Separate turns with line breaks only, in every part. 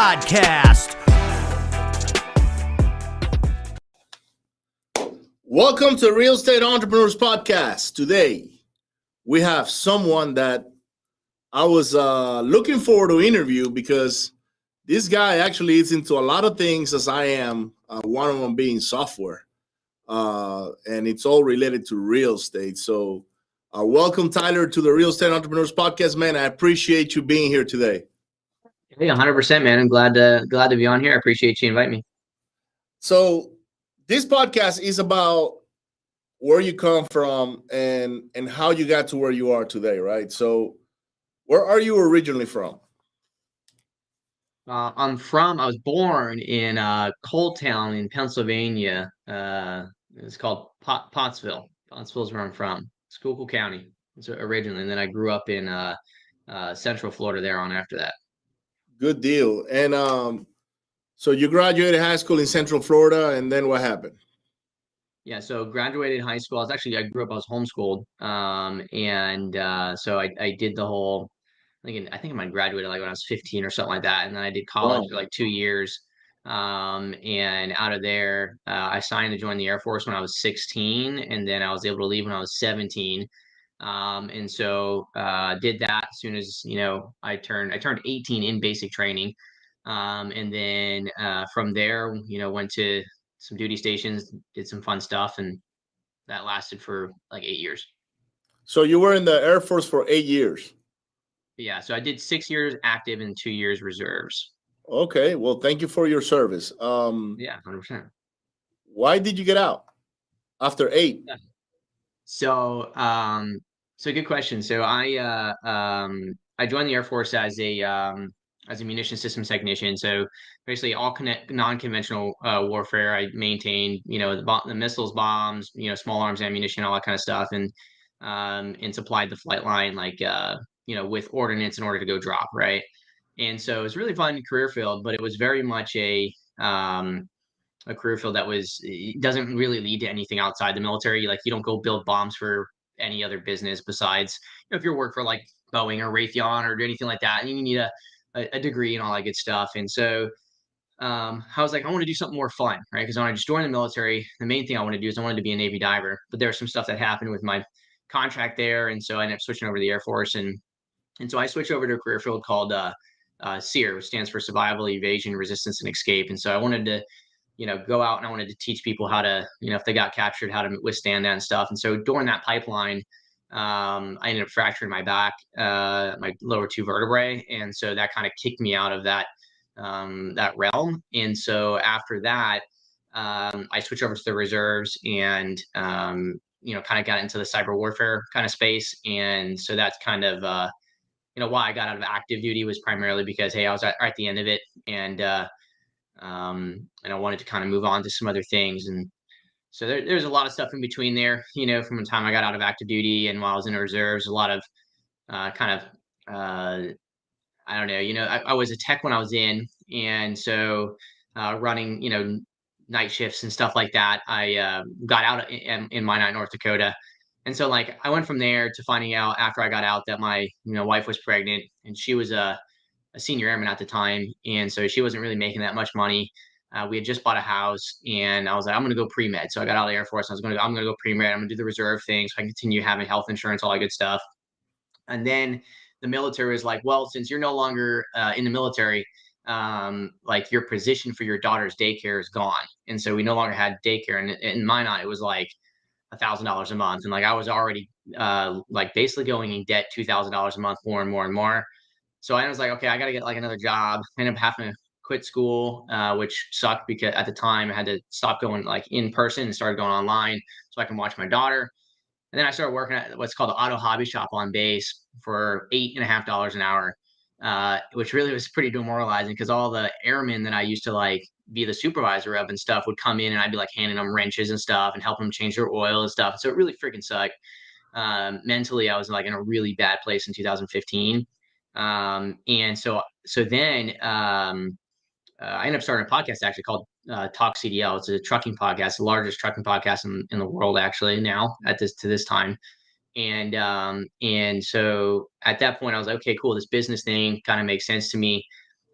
Podcast.
Welcome to Real Estate Entrepreneurs Podcast. Today, we have someone that I was uh, looking forward to interview because this guy actually is into a lot of things as I am. Uh, one of them being software, uh, and it's all related to real estate. So, uh, welcome Tyler to the Real Estate Entrepreneurs Podcast, man. I appreciate you being here today.
Hey, 100%, man. I'm glad to glad to be on here. I appreciate you inviting me.
So, this podcast is about where you come from and and how you got to where you are today, right? So, where are you originally from?
Uh, I'm from. I was born in uh, Town in Pennsylvania. Uh, it's called Pot- Pottsville. Pottsville is where I'm from. Schuylkill County. So originally, and then I grew up in uh, uh, Central Florida. There on after that.
Good deal. And um, so you graduated high school in Central Florida, and then what happened?
Yeah, so graduated high school. I was actually I grew up. I was homeschooled, um, and uh, so I, I did the whole. I think I think I might graduated like when I was 15 or something like that, and then I did college wow. for like two years. Um, and out of there, uh, I signed to join the Air Force when I was 16, and then I was able to leave when I was 17. Um, and so uh, did that as soon as you know I turned I turned 18 in basic training, um, and then uh, from there you know went to some duty stations, did some fun stuff, and that lasted for like eight years.
So you were in the Air Force for eight years.
Yeah, so I did six years active and two years reserves.
Okay, well, thank you for your service. Um,
yeah, hundred percent.
Why did you get out after eight?
So, um, so good question. So I uh, um, I joined the Air Force as a um, as a munition systems technician. So basically, all connect, non-conventional uh, warfare. I maintained, you know, the, the, missiles, bombs, you know, small arms ammunition, all that kind of stuff, and um, and supplied the flight line like uh, you know with ordnance in order to go drop right. And so it was really fun career field, but it was very much a um, a career field that was doesn't really lead to anything outside the military. Like you don't go build bombs for any other business besides you know, if you work for like Boeing or Raytheon or anything like that, and you need a, a, degree and all that good stuff. And so um, I was like, I want to do something more fun, right? Because when I just joined the military, the main thing I wanted to do is I wanted to be a Navy diver. But there was some stuff that happened with my contract there, and so I ended up switching over to the Air Force, and and so I switched over to a career field called uh, uh, SERE, which stands for Survival, Evasion, Resistance, and Escape. And so I wanted to you know, go out and I wanted to teach people how to, you know, if they got captured, how to withstand that and stuff. And so during that pipeline, um, I ended up fracturing my back, uh, my lower two vertebrae, and so that kind of kicked me out of that um, that realm. And so after that, um, I switched over to the reserves and um, you know, kind of got into the cyber warfare kind of space. And so that's kind of uh, you know why I got out of active duty was primarily because hey, I was at, at the end of it, and uh, um, and I wanted to kind of move on to some other things. And so there, there's a lot of stuff in between there, you know, from the time I got out of active duty and while I was in the reserves, a lot of uh, kind of, uh, I don't know, you know, I, I, was a tech when I was in, and so uh, running, you know, night shifts and stuff like that. I uh, got out in, in Minot, North Dakota. And so like I went from there to finding out after I got out that my you know wife was pregnant and she was a a senior airman at the time, and so she wasn't really making that much money. Uh, we had just bought a house, and I was like, I'm to go pre med. So I got out of the Air Force. I was to, I'm to go pre med. I'm to do the reserve thing, so I continue having health insurance, all that good stuff. And then the military was like, well, since you're no longer uh, in the military, um, like your position for your daughter's daycare is gone, and so we no longer had daycare. And in Minot, it was like a thousand dollars a month, and like I was already uh, like basically going in debt two thousand dollars a month, more and more and more. So I was like, okay, I got to get like another job. I ended up having to quit school, uh, which sucked because at the time I had to stop going like in person and started going online so I can watch my daughter. And then I started working at what's called the auto hobby shop on base for eight and a half dollars an hour, uh, which really was pretty demoralizing because all the airmen that I used to like be the supervisor of and stuff would come in and I'd be like handing them wrenches and stuff and helping them change their oil and stuff. So it really freaking sucked. Um, mentally, I was like in a really bad place in 2015. Um, and so so then um, uh, I ended up starting a podcast actually called uh, Talk CDL. It's a trucking podcast, the largest trucking podcast in, in the world actually now at this to this time. And um, and so at that point I was like, okay, cool, this business thing kind of makes sense to me.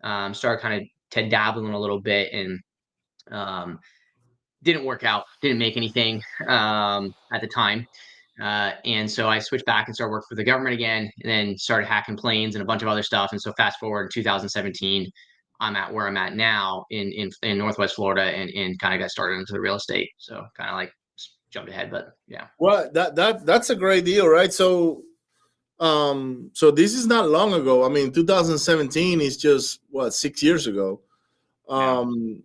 Um, started kind of to dabbling a little bit and um, didn't work out, didn't make anything um, at the time. Uh, and so I switched back and started working for the government again, and then started hacking planes and a bunch of other stuff. And so fast forward in 2017, I'm at where I'm at now in in, in Northwest Florida, and, and kind of got started into the real estate. So kind of like jumped ahead, but yeah.
Well, that that that's a great deal, right? So, um, so this is not long ago. I mean, 2017 is just what six years ago, um,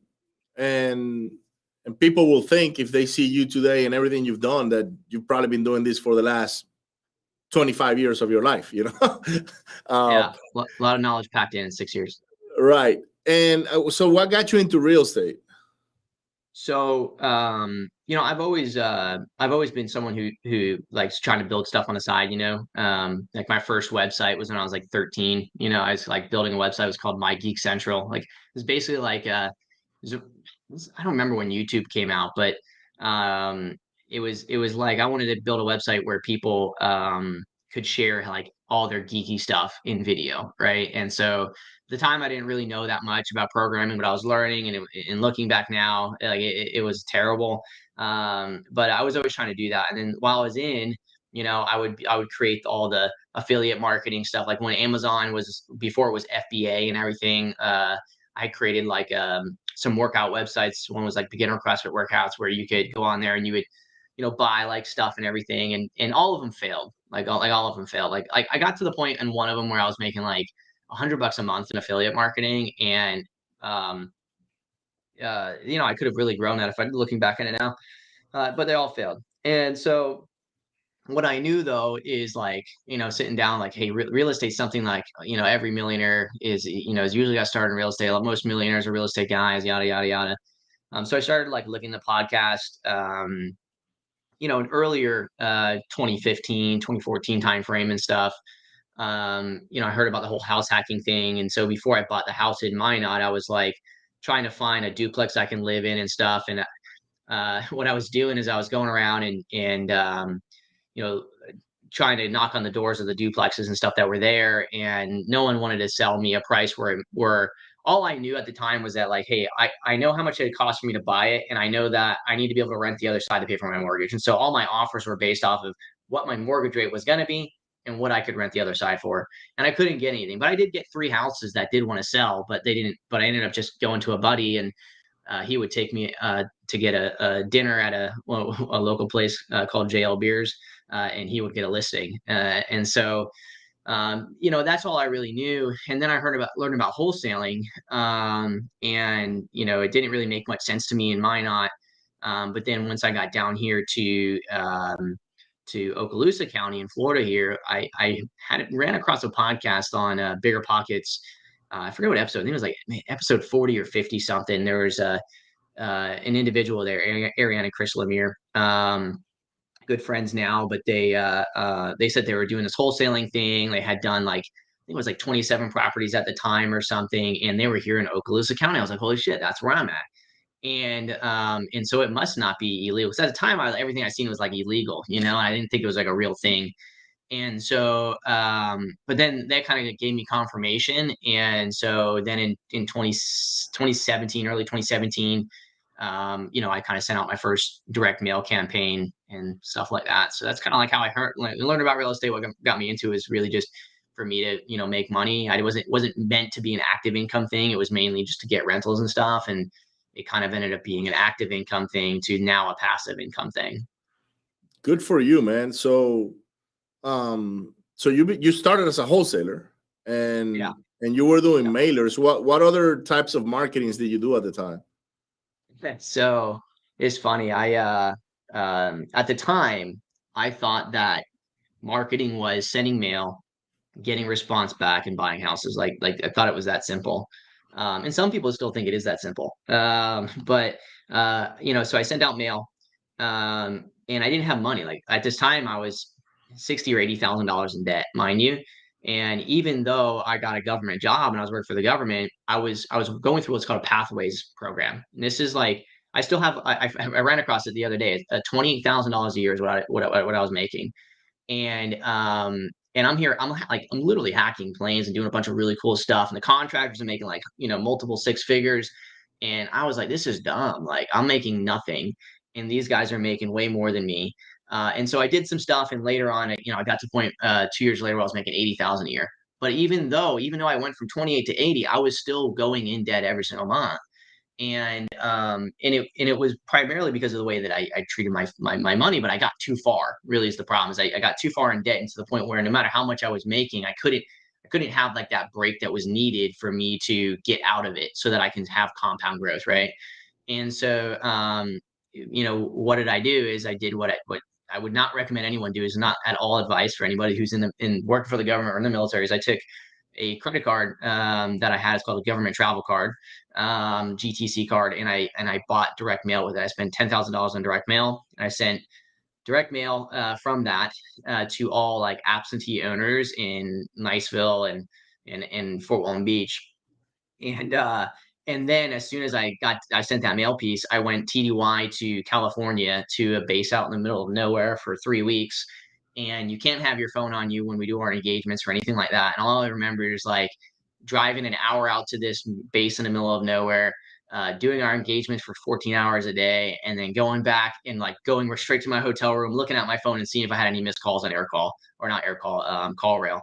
yeah. and and people will think if they see you today and everything you've done that you've probably been doing this for the last 25 years of your life you know?
Um, yeah a lot of knowledge packed in, in six years.
Right. And uh, so what got you into real estate?
So um you know i've always uh i've always been someone who who likes trying to build stuff on the side you know? Um like my first website was when i was like 13 you know? I was like building a website it was called my geek central. Like it's basically like uh I don't remember when YouTube came out, but um, it was it was like I wanted to build a website where people um, could share like all their geeky stuff in video, right? And so the time I didn't really know that much about programming, but I was learning, and it, and looking back now, like it, it was terrible. Um, but I was always trying to do that, and then while I was in, you know, I would I would create all the affiliate marketing stuff, like when Amazon was before it was FBA and everything. Uh, I created like um, some workout websites. One was like beginner CrossFit workouts where you could go on there and you would, you know, buy like stuff and everything. And and all of them failed. Like all, like all of them failed. Like like I got to the point in one of them where I was making like a hundred bucks a month in affiliate marketing, and um, uh, you know, I could have really grown that if I'm looking back at it now. Uh, but they all failed. And so what I knew though is like, you know, sitting down, like, hey, re- real estate, something like, you know, every millionaire is, you know, is usually got started in real estate. Most millionaires are real estate guys, yada, yada, yada. Um, so I started like looking the podcast, um, you know, in earlier uh, 2015, 2014 timeframe and stuff. Um, you know, I heard about the whole house hacking thing. And so before I bought the house in Minot, I was like trying to find a duplex I can live in and stuff. And uh, what I was doing is I was going around and, and, um, you know, trying to knock on the doors of the duplexes and stuff that were there, and no one wanted to sell me a price where where all I knew at the time was that like, hey, I, I know how much it cost for me to buy it, and I know that I need to be able to rent the other side to pay for my mortgage. And so all my offers were based off of what my mortgage rate was going to be and what I could rent the other side for. And I couldn't get anything, but I did get three houses that did want to sell, but they didn't. But I ended up just going to a buddy, and uh, he would take me uh, to get a, a, dinner at a, a local place uh, called JL Beers and he would get a listing. Uh, and so, um, you know, that's all I really knew. And then I heard about learned about wholesaling, um, and you know, it didn't really make much sense to me in Minot. Um, but then once I got down here to um, to Okaloosa County in Florida, here, I I had ran across a podcast on uh, Bigger Pockets. Uh, I forget what episode. I think it was like episode forty or fifty something. There was a uh, an individual there, Ariana Chris Lemire, um, good friends now, but they uh, uh, they said they were doing this wholesaling thing. They had done like I think it was like 27 properties at the time or something, and they were here in Okaloosa County. I was like, holy shit, that's where I'm at. And um, and so it must not be illegal. Because at the time, I, everything I seen was like illegal, you know. I didn't think it was like a real thing. And so, um, but then that kind of gave me confirmation. And so then in in 20, 2017, early 2017, um, you know, I kind of sent out my first direct mail campaign and stuff like that. So that's kind of like how I heard, learned about real estate. What got me into is really just for me to, you know, make money. I wasn't wasn't meant to be an active income thing. It was mainly just to get rentals and stuff. And it kind of ended up being an active income thing to now a passive income thing.
Good for you, man. So, um, so you you started as a wholesaler, and yeah, and you were doing yeah. mailers. What what other types of marketings did you do at the time?
So it's funny. I uh um at the time I thought that marketing was sending mail, getting response back, and buying houses. Like like I thought it was that simple. Um, and some people still think it is that simple. Um, but uh, you know, so I sent out mail, um, and I didn't have money. Like at this time, I was sixty or eighty thousand dollars in debt, mind you. And even though I got a government job and I was working for the government, I was I was going through what's called a pathways program. And this is like I still have I, I ran across it the other day. Uh, twenty eight thousand dollars a year is what I what, I, what I was making, and um and I'm here, I'm like, I'm literally hacking planes and doing a bunch of really cool stuff. And the contractors are making like, you know, multiple six figures. And I was like, this is dumb. Like, I'm making nothing. And these guys are making way more than me. Uh, and so I did some stuff. And later on, you know, I got to point uh, two years later, I was making 80,000 a year. But even though, even though I went from 28 to 80, I was still going in debt every single month and um and it and it was primarily because of the way that I, I treated my, my my money but i got too far really is the problem is I, I got too far in debt and to the point where no matter how much i was making i couldn't i couldn't have like that break that was needed for me to get out of it so that i can have compound growth right? And so um you know what did i do is i did what i what i would not recommend anyone do is not at all advice for anybody who's in the in working for the government or in the military is i took a credit card um, that I had. It's called a government travel card, um, GTC card, and I and I bought direct mail with it. I spent ten thousand dollars on direct mail, and I sent direct mail uh, from that uh, to all like absentee owners in Niceville and and and Fort Walton Beach, and uh, and then as soon as I got I sent that mail piece, I went TDY to California to a base out in the middle of nowhere for three weeks and you can't have your phone on you when we do our engagements or anything like that. And all I remember is like driving an hour out to this base in the middle of nowhere, uh, doing our engagements for 14 hours a day, and then going back and like going straight to my hotel room, looking at my phone and seeing if I had any missed calls on Aircall or not Aircall, um, CallRail,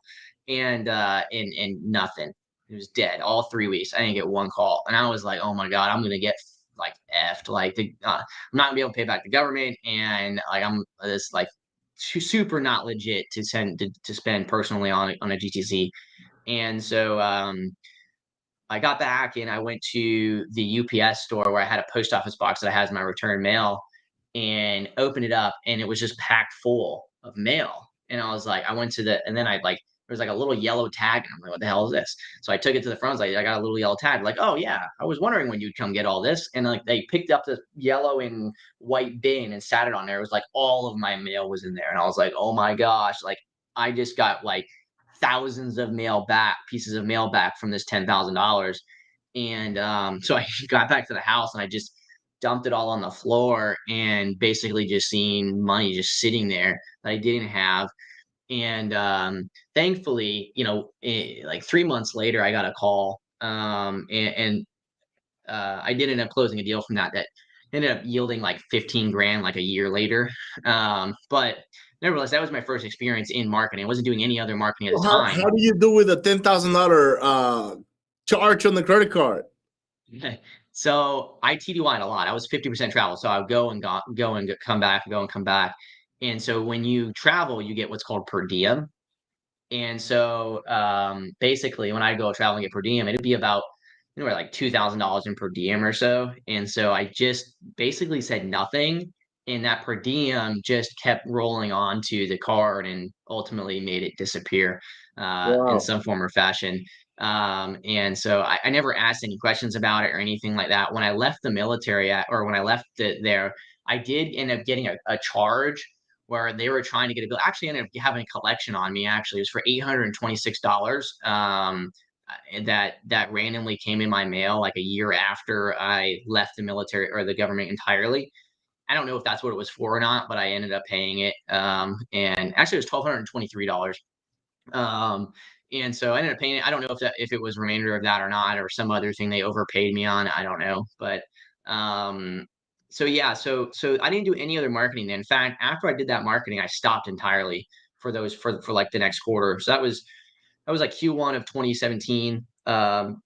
and uh, and and nothing. It was dead all three weeks. I didn't get one call, and I was like, oh my god, I'm gonna get like effed. Like the, uh, I'm not gonna be able to pay back the government, and like I'm this like super not legit to send to, to spend personally on on a GTC. And so um, I got back and I went to the UPS store where I had a post office box that I had as my return mail and opened it up and it was just packed full of mail. And I was like, I went to the and then I like there's like a little yellow tag. And I'm like, what the hell is this? So I took it to the front. I was like, I got a little yellow tag. Like, oh yeah, I was wondering when you'd come get all this. And like they picked up the yellow and white bin and sat it on there. It was like all of my mail was in there. And I was like, oh my gosh, like I just got like thousands of mail back, pieces of mail back from this ten thousand dollars. And um, so I got back to the house and I just dumped it all on the floor and basically just seeing money just sitting there that I didn't have and um, thankfully, you know, eh, like three months later, I got a call, um, and, and uh, I did end up closing a deal from that that ended up yielding like 15 grand like a year later. Um, but nevertheless, that was my first experience in marketing. I wasn't doing any other marketing at the
well,
time.
How, how, do you do with a ten thousand uh, charge on the credit card?
so I TDY'd a lot. I was 50% travel. So I would go and go, go and come back, go and come back. And so when you travel, you get what's called per diem. And so um, basically, when I go travel and get per diem, it'd be about you know like two thousand dollars in per diem or so. And so I just basically said nothing, and that per diem just kept rolling on to the card and ultimately made it disappear uh, wow. in some form or fashion. Um, and so I, I, never asked any questions about it or anything like that. When I left the military, at, or when I left the, there, I did end up getting a, a charge where they were trying to get a bill. Actually, ended up having a collection on me. Actually, it was for eight hundred and twenty six dollars. Um, uh, that that randomly came in my mail like a year after I left the military or the government entirely. I don't know if that's what it was for or not, but I ended up paying it. Um, and actually, it was twelve hundred and twenty three dollars. Um, and so I ended up paying it. I don't know if that if it was remainder of that or not, or some other thing they overpaid me on. I don't know, but um, so yeah, so so I didn't do any other marketing. In fact, after I did that marketing, I stopped entirely for those for for like the next quarter. So that was that was like Q1 of 2017, um,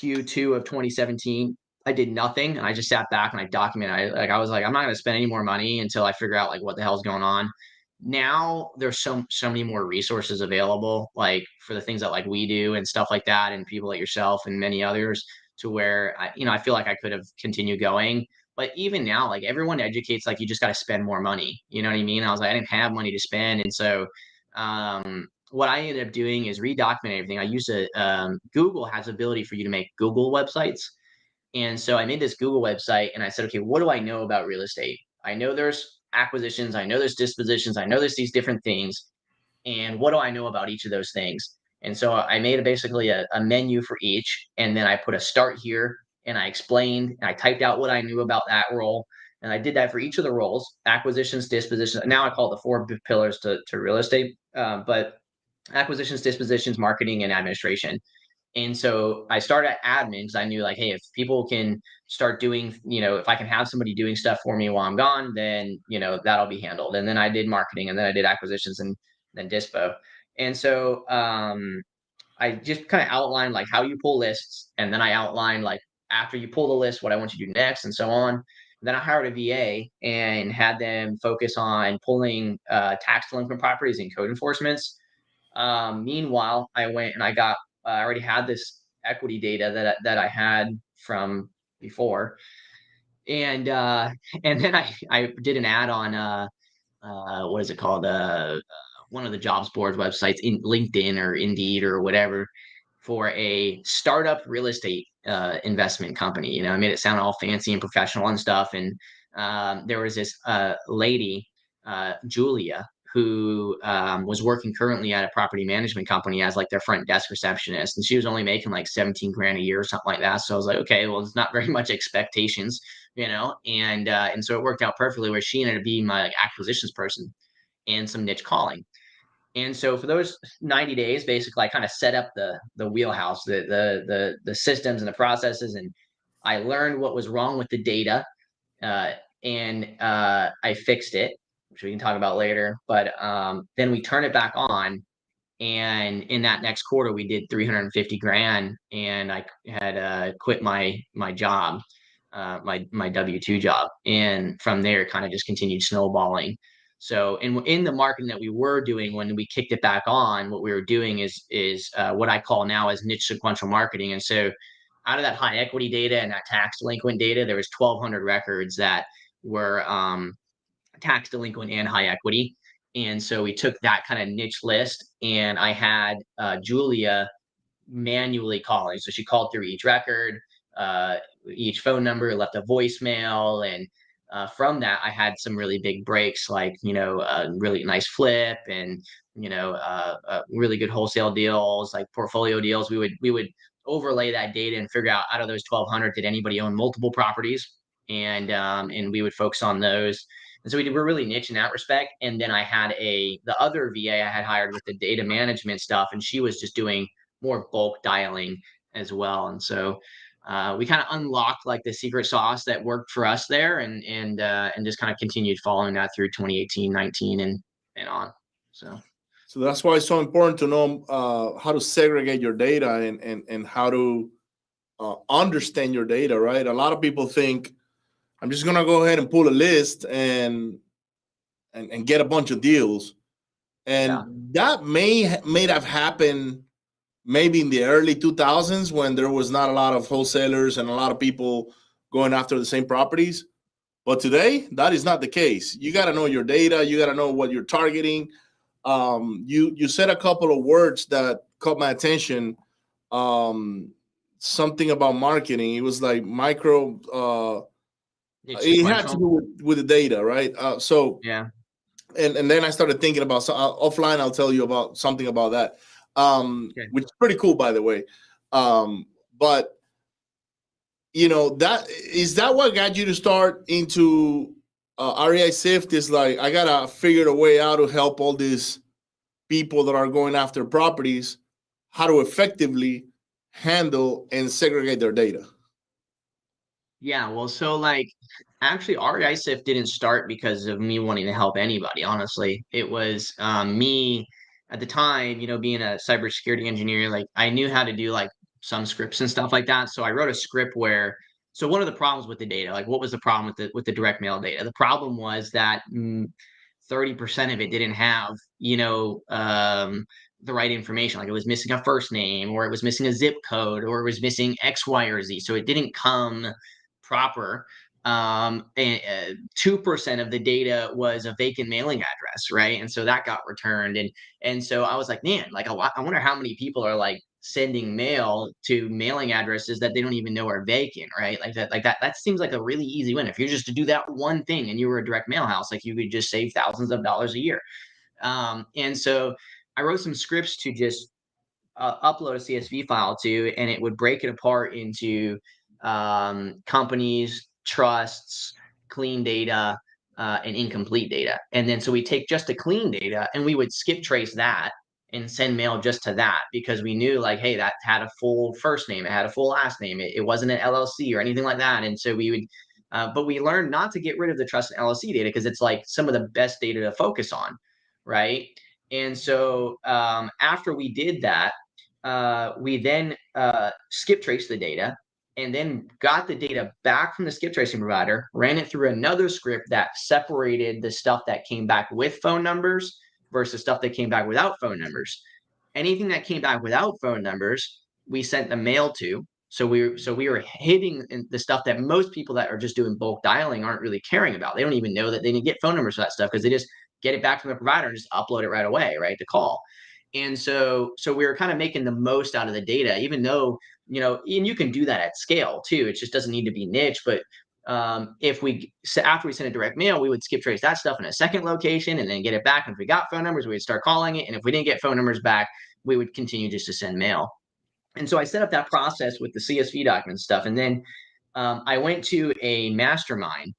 Q2 of 2017. I did nothing and I just sat back and I documented. I like I was like, I'm not gonna spend any more money until I figure out like what the hell's going on. Now there's so so many more resources available, like for the things that like we do and stuff like that, and people like yourself and many others, to where I, you know I feel like I could have continued going but even now, like everyone educates, like you just got to spend more money. You know what I mean? I was like, I didn't have money to spend. And so, um, what I ended up doing is redocument everything. I used a, um, Google has ability for you to make Google websites. And so I made this Google website and I said, okay, what do I know about real estate? I know there's acquisitions. I know there's dispositions. I know there's these different things. And what do I know about each of those things? And so I made a, basically a, a menu for each. And then I put a start here, and I explained and I typed out what I knew about that role. And I did that for each of the roles, acquisitions, dispositions. Now I call it the four pillars to, to real estate. Uh, but acquisitions, dispositions, marketing, and administration. And so I started at admin because I knew like, hey, if people can start doing, you know, if I can have somebody doing stuff for me while I'm gone, then you know that'll be handled. And then I did marketing, and then I did acquisitions, and then dispo. And so um, I just kind of outlined like how you pull lists, and then I outlined like after you pull the list, what I want you to do next, and so on. And then I hired a VA and had them focus on pulling uh, tax delinquent properties and code enforcements. Um, meanwhile, I went and I got uh, I already had this equity data that that I had from before, and uh, and then I I did an ad on uh, uh, what is it called uh, one of the jobs boards websites in LinkedIn or Indeed or whatever for a startup real estate uh, investment company. You know, I made it sound all fancy and professional and stuff. And um, there was this uh, lady, uh, Julia, who um, was working currently at a property management company as like their front desk receptionist, and she was only making like 17 grand a year or something like that. So I was like, okay, well, it's not very much expectations, you know, and uh, and so it worked out perfectly where she ended up being my like, acquisitions person and some niche calling. And so for those 90 days, basically, I kind of set up the the wheelhouse, the the the the systems and the processes, and I learned what was wrong with the data, uh, and uh, I fixed it which we can talk about later. But um, then we turn it back on, and in that next quarter, we did 350 grand, and I had uh, quit my my job, uh, my my W two job, and from there, kind of just continued snowballing. So, in in the marketing that we were doing when we kicked it back on, what we were doing is is uh, what I call now as niche sequential marketing, and so out of that high equity data and that tax delinquent data, there was 1,200 records that were um, tax delinquent and high equity. And so we took that kind of niche list and I had uh, Julia manually calling. So she called through each record, uh, each phone number, left a voicemail. And uh, from that, I had some really big breaks, like, you know, a really nice flip and, you know, uh, uh, really good wholesale deals, like portfolio deals. We would, we would overlay that data and figure out out of those 1200, did anybody own multiple properties? And, um, and we would focus on those. And so we were really niche in that respect. And then I had a the other VA I had hired with the data management stuff, and she was just doing more bulk dialing as well. And so uh, we kind of unlocked like the secret sauce that worked for us there, and and uh, and just kind of continued following that through 2018, 19, and and on. So.
So that's why it's so important to know uh, how to segregate your data and and and how to uh, understand your data, right? A lot of people think I'm just gonna go ahead and pull a list and and, and get a bunch of deals. And yeah. that may may have happened maybe in the early 2000s when there was not a lot of wholesalers and a lot of people going after the same properties. But today, that is not the case. You got to know your data. You got to know what you're targeting. Um, you you said a couple of words that caught my attention. Um, something about marketing. It was like micro. Uh, it had to do with, with the data, right? Uh, so
yeah,
and and then I started thinking about so uh, offline. I'll tell you about something about that, um, okay. which is pretty cool, by the way. Um, but you know that is that what got you to start into uh, REI Sift? Is like I gotta figure a way out to help all these people that are going after properties how to effectively handle and segregate their data.
Yeah, well, so like actually REI Sift didn't start because of me wanting to help anybody, honestly. It was um, me at the time, you know, being a cybersecurity engineer, like I knew how to do like some scripts and stuff like that. So I wrote a script where so one of the problems with the data, like what was the problem with the with the direct mail data? The problem was that mm, 30% of it didn't have, you know, um, the right information. Like it was missing a first name, or it was missing a zip code, or it was missing X, Y, or Z. So it didn't come proper um, and uh, two percent of the data was a vacant mailing address, right? And so that got returned, and and so I was like, man, like lot, I wonder how many people are like sending mail to mailing addresses that they don't even know are vacant, right? Like that, like that. That seems like a really easy win. If you're just to do that one thing, and you were a direct mail house, like you could just save thousands of dollars a year. Um, and so I wrote some scripts to just uh, upload a CSV file to, and it would break it apart into um, companies, trusts, clean data, uh, and incomplete data. And then so we take just the clean data and we would skip trace that and send mail just to that because we knew like, hey, that had a full first name, it had a full last name, it, it wasn't an LLC or anything like that. And so we would, uh, but we learned not to get rid of the trust and LLC data because it's like some of the best data to focus on, right? And so um, after we did that, uh, we then uh, skip trace the data and then got the data back from the skip tracing provider, ran it through another script that separated the stuff that came back with phone numbers versus stuff that came back without phone numbers. Anything that came back without phone numbers, we sent the mail to. So we so we were hitting the stuff that most people that are just doing bulk dialing aren't really caring about. They don't even know that they to get phone numbers for that stuff because they just get it back from the provider and just upload it right away, right? To call. And so so we were kind of making the most out of the data, even though you know, and you can do that at scale too. It just doesn't need to be niche. But um, if we after we send a direct mail, we would skip trace that stuff in a second location and then get it back. And if we got phone numbers, we'd start calling it. And if we didn't get phone numbers back, we would continue just to send mail. And so I set up that process with the CSV document stuff. And then um, I went to a mastermind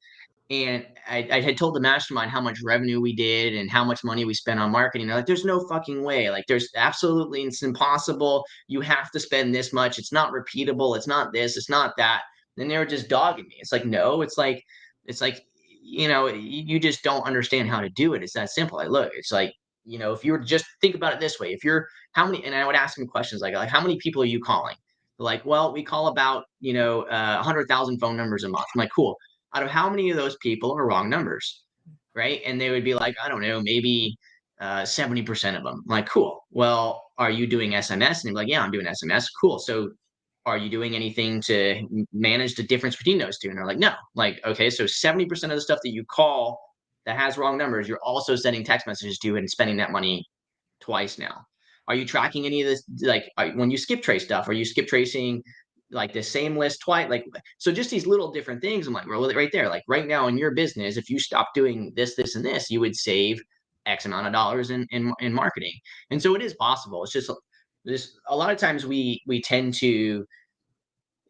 and I, I, had told the mastermind how much revenue we did and how much money we spent on marketing. They're like, there's no fucking way. Like, there's absolutely, it's impossible. You have to spend this much. It's not repeatable. It's not this. It's not that. And they were just dogging me. It's like, no, it's like, it's like, you know, you just don't understand how to do it. It's that simple. Like, look, it's like, you know, if you were just think about it this way, if you're how many, and I would ask them questions like, like, how many people are you calling? They're like, well, we call about, you know, uh, 100,000 phone numbers a month. I'm like, cool out of how many of those people are wrong numbers, right? And they would be like, I don't know, maybe uh, 70% of them. I'm like, cool. Well, are you doing SMS? And they're like, yeah, I'm doing SMS. Cool. So are you doing anything to manage the difference between those two? And they're like, no. Like, okay, so 70% of the stuff that you call that has wrong numbers, you're also sending text messages to and spending that money twice now. Are you tracking any of this? Like, when you skip trace stuff, are you skip tracing like the same list twice like so just these little different things i'm like well right there like right now in your business if you stop doing this this and this you would save x amount of dollars in in, in marketing. And so it is possible it's just this a lot of times we we tend to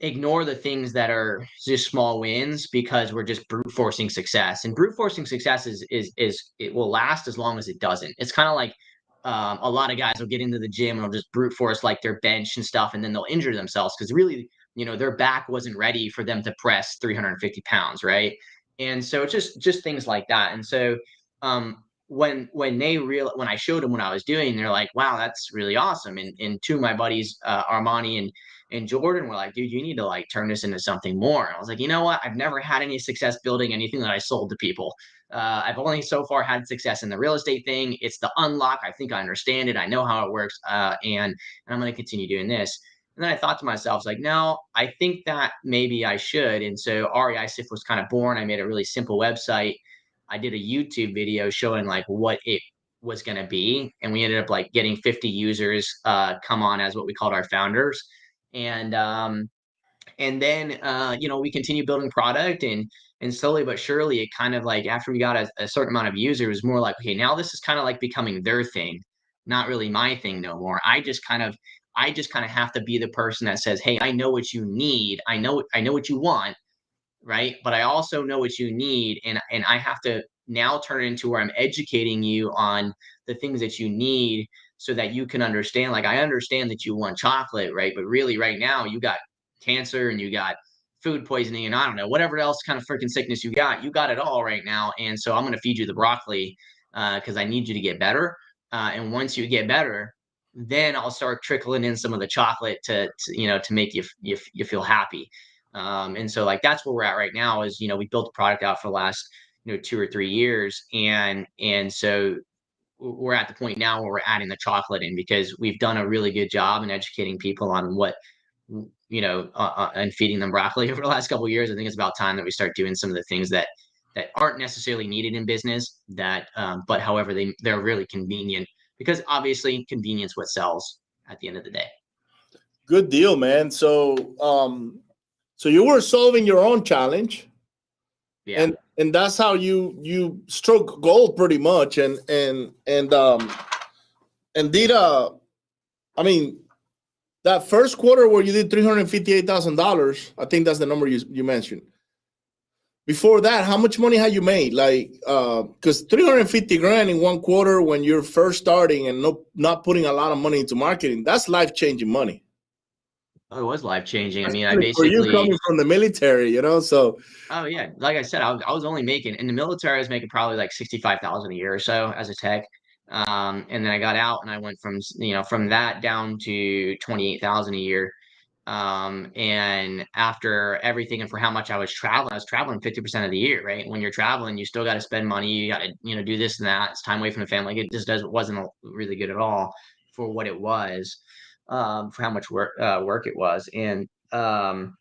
ignore the things that are just small wins because we're just brute forcing success and brute forcing success is is is it will last as long as it doesn't. It's kind of like um, a lot of guys will get into the gym and will just brute force like their bench and stuff, and then they'll injure themselves because really, you know, their back wasn't ready for them to press 350 pounds, right? And so it's just just things like that. And so um, when when they real when I showed them what I was doing, they're like, "Wow, that's really awesome." And and two of my buddies, uh, Armani and and Jordan, were like, "Dude, you need to like turn this into something more." I was like, "You know what? I've never had any success building anything that I sold to people. Uh, I've only so far had success in the real estate thing. It's the unlock. I think I understand it. I know how it works, uh, and, and I'm going to continue doing this." And then I thought to myself, like, no, I think that maybe I should. And so REISift was kind of born. I made a really simple website I did a YouTube video showing like what it was going to be. And we ended up like getting 50 users uh, come on as what we called our founders. And, um, and then, uh, you know, we continue building product and, and slowly but surely it kind of like after we got a, a certain amount of users, it was more like, okay, now this is kind of like becoming their thing, not really my thing no more. I just kind of, I just kind of have to be the person that says, Hey, I know what you need. I know, I know what you want right? But I also know what you need, and and I have to now turn into where I'm educating you on the things that you need so that you can understand. Like I understand that you want chocolate, right? But really, right now you got cancer and you got food poisoning and I don't know whatever else kind of freaking sickness you got. You got it all right now, and so I'm going to feed you the broccoli because uh, I need you to get better. Uh, and once you get better, then I'll start trickling in some of the chocolate to, to you know to make you, you you feel happy. Um, and so like that's where we're at right now is, you know, we built the product out for the last, you know, two or three years. And, and so we're at the point now where we're adding the chocolate in because we've done a really good job in educating people on what, you know, uh, uh, and feeding them broccoli over the last couple years. I think it's about time that we start doing some of the things that, that aren't necessarily needed in business that, um, but however, they, they're really convenient because obviously convenience what sells at the end of the day.
Good deal, man. So, um, so you were solving your own challenge. Yeah. And and that's how you you stroke gold pretty much and and and um and did uh I mean that first quarter where you did three hundred fifty eight thousand dollars, I think that's the number you you mentioned. before that, how much money had you made? Like, because uh, 350 grand in one quarter when you're first starting and no, not putting a lot of money into marketing, that's life changing money.
Oh, it was life changing. I mean, I basically
for you coming from the military, you know. So,
oh yeah, like I said, I was, I was only making in the military. I was making probably like sixty five thousand a year or so as a tech. Um, and then I got out and I went from you know from that down to twenty eight thousand a year. Um, and after everything and for how much I was traveling, I was traveling 50% of the year, right? When you're traveling, you still got to spend money. You got to, you know, do this and that. It's time away from the family. It just does wasn't really good at all for what it was, um, for how much work, uh, work it was. And, um,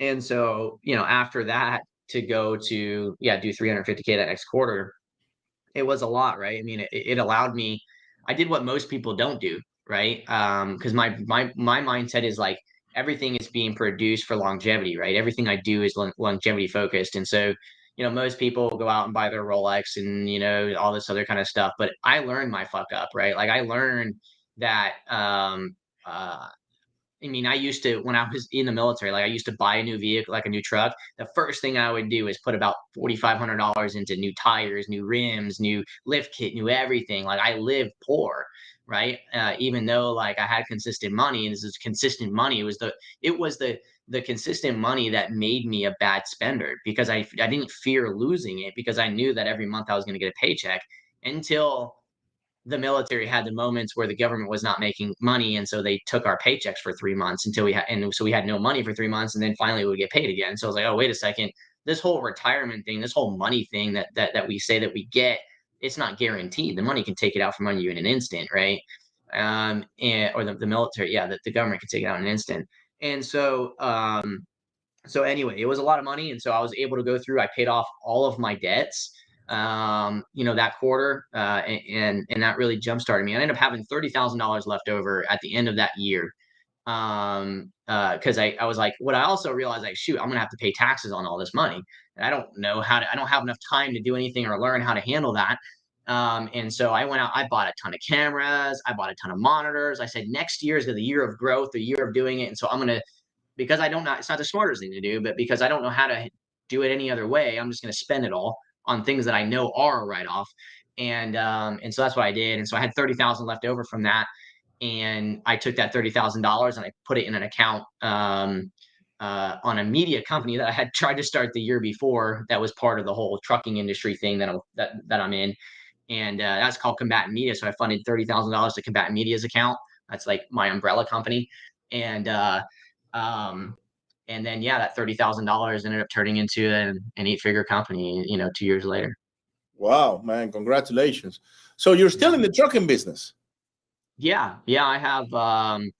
and so, you know, after that to go to, yeah, do 350K that next quarter, it was a lot, right? I mean, it, it allowed me, I did what most people don't do, right? Um, because my my my mindset is like everything is being produced for longevity, right? Everything I do is longevity focused, and so you know most people go out and buy their Rolex and you know all this other kind of stuff, but I learned my fuck up, right? Like I learned that um uh I mean, I used to when I was in the military, like I used to buy a new vehicle, like a new truck. The first thing I would do is put about forty five hundred dollars into new tires, new rims, new lift kit, new everything. Like I lived poor, right? Uh, even though like I had consistent money, and this is consistent money. It was the it was the the consistent money that made me a bad spender because I I didn't fear losing it because I knew that every month I was going to get a paycheck until the military had the moments where the government was not making money and so they took our paychecks for three months until we had and so we had no money for three months and then finally we would get paid again so i was like oh wait a second this whole retirement thing this whole money thing that that, that we say that we get it's not guaranteed. The money can take it out from under you in an instant, right? Um, and or the, the military, yeah, the, the government can take it out in an instant. And so, um, so anyway, it was a lot of money, and so I was able to go through. I paid off all of my debts, um, you know, that quarter, uh, and and that really jump started me. I ended up having thirty thousand dollars left over at the end of that year, um, because uh, I I was like, what I also realized, like, shoot, I'm gonna have to pay taxes on all this money, and I don't know how to. I don't have enough time to do anything or learn how to handle that. Um, and so I went out, I bought a ton of cameras, I bought a ton of monitors. I said, next year is the year of growth, the year of doing it. And so I'm to, because I don't know, it's not the smartest thing to do, but because I don't know how to do it any other way, I'm just to spend it all on things that I know are a write off. And, um, and so that's what I did. And so I had 30,000 left over from that. And I took that $30,000 and I put it in an account, um, uh, on a media company that I had tried to start the year before. That was part of the whole trucking industry thing that I'm, that, that I'm in and uh, that's called Combatant Media. So I funded thirty thousand dollars to Combatant Media's account. That's like my umbrella company, and uh, um, and then yeah, that thirty thousand dollars ended up turning into an, an eight-figure company. You know, two years later.
Wow, man! Congratulations. So you're still in the trucking business?
Yeah, yeah. I have um,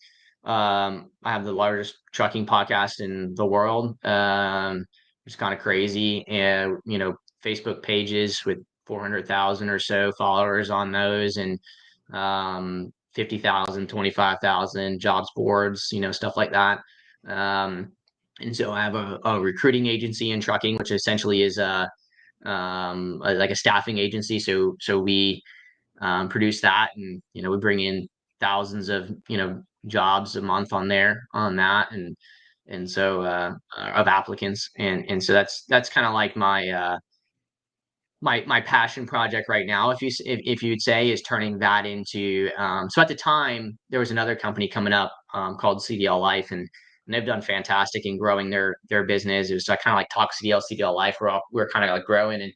um, I have the largest trucking podcast in the world. Um, it's kind of crazy, and you know, Facebook pages with 400,000 or so followers on those and um, 50,000, 25,000 jobs boards, you know, stuff like that. Um, and so I have a, a, recruiting agency in trucking, which essentially is a, um, like a staffing agency. So, so we um, produce that and, you know, we bring in thousands of, you know, jobs a month on there on that. And, and so, uh, of applicants. And, and so that's, that's kind of like my, uh, my my passion project right now if you if, if you'd say is turning that into um, so at the time there was another company coming up um, called cdl life and, and they've done fantastic in growing their their business it was like, kind of like talk cdl cdl life we're all we're kind of like growing and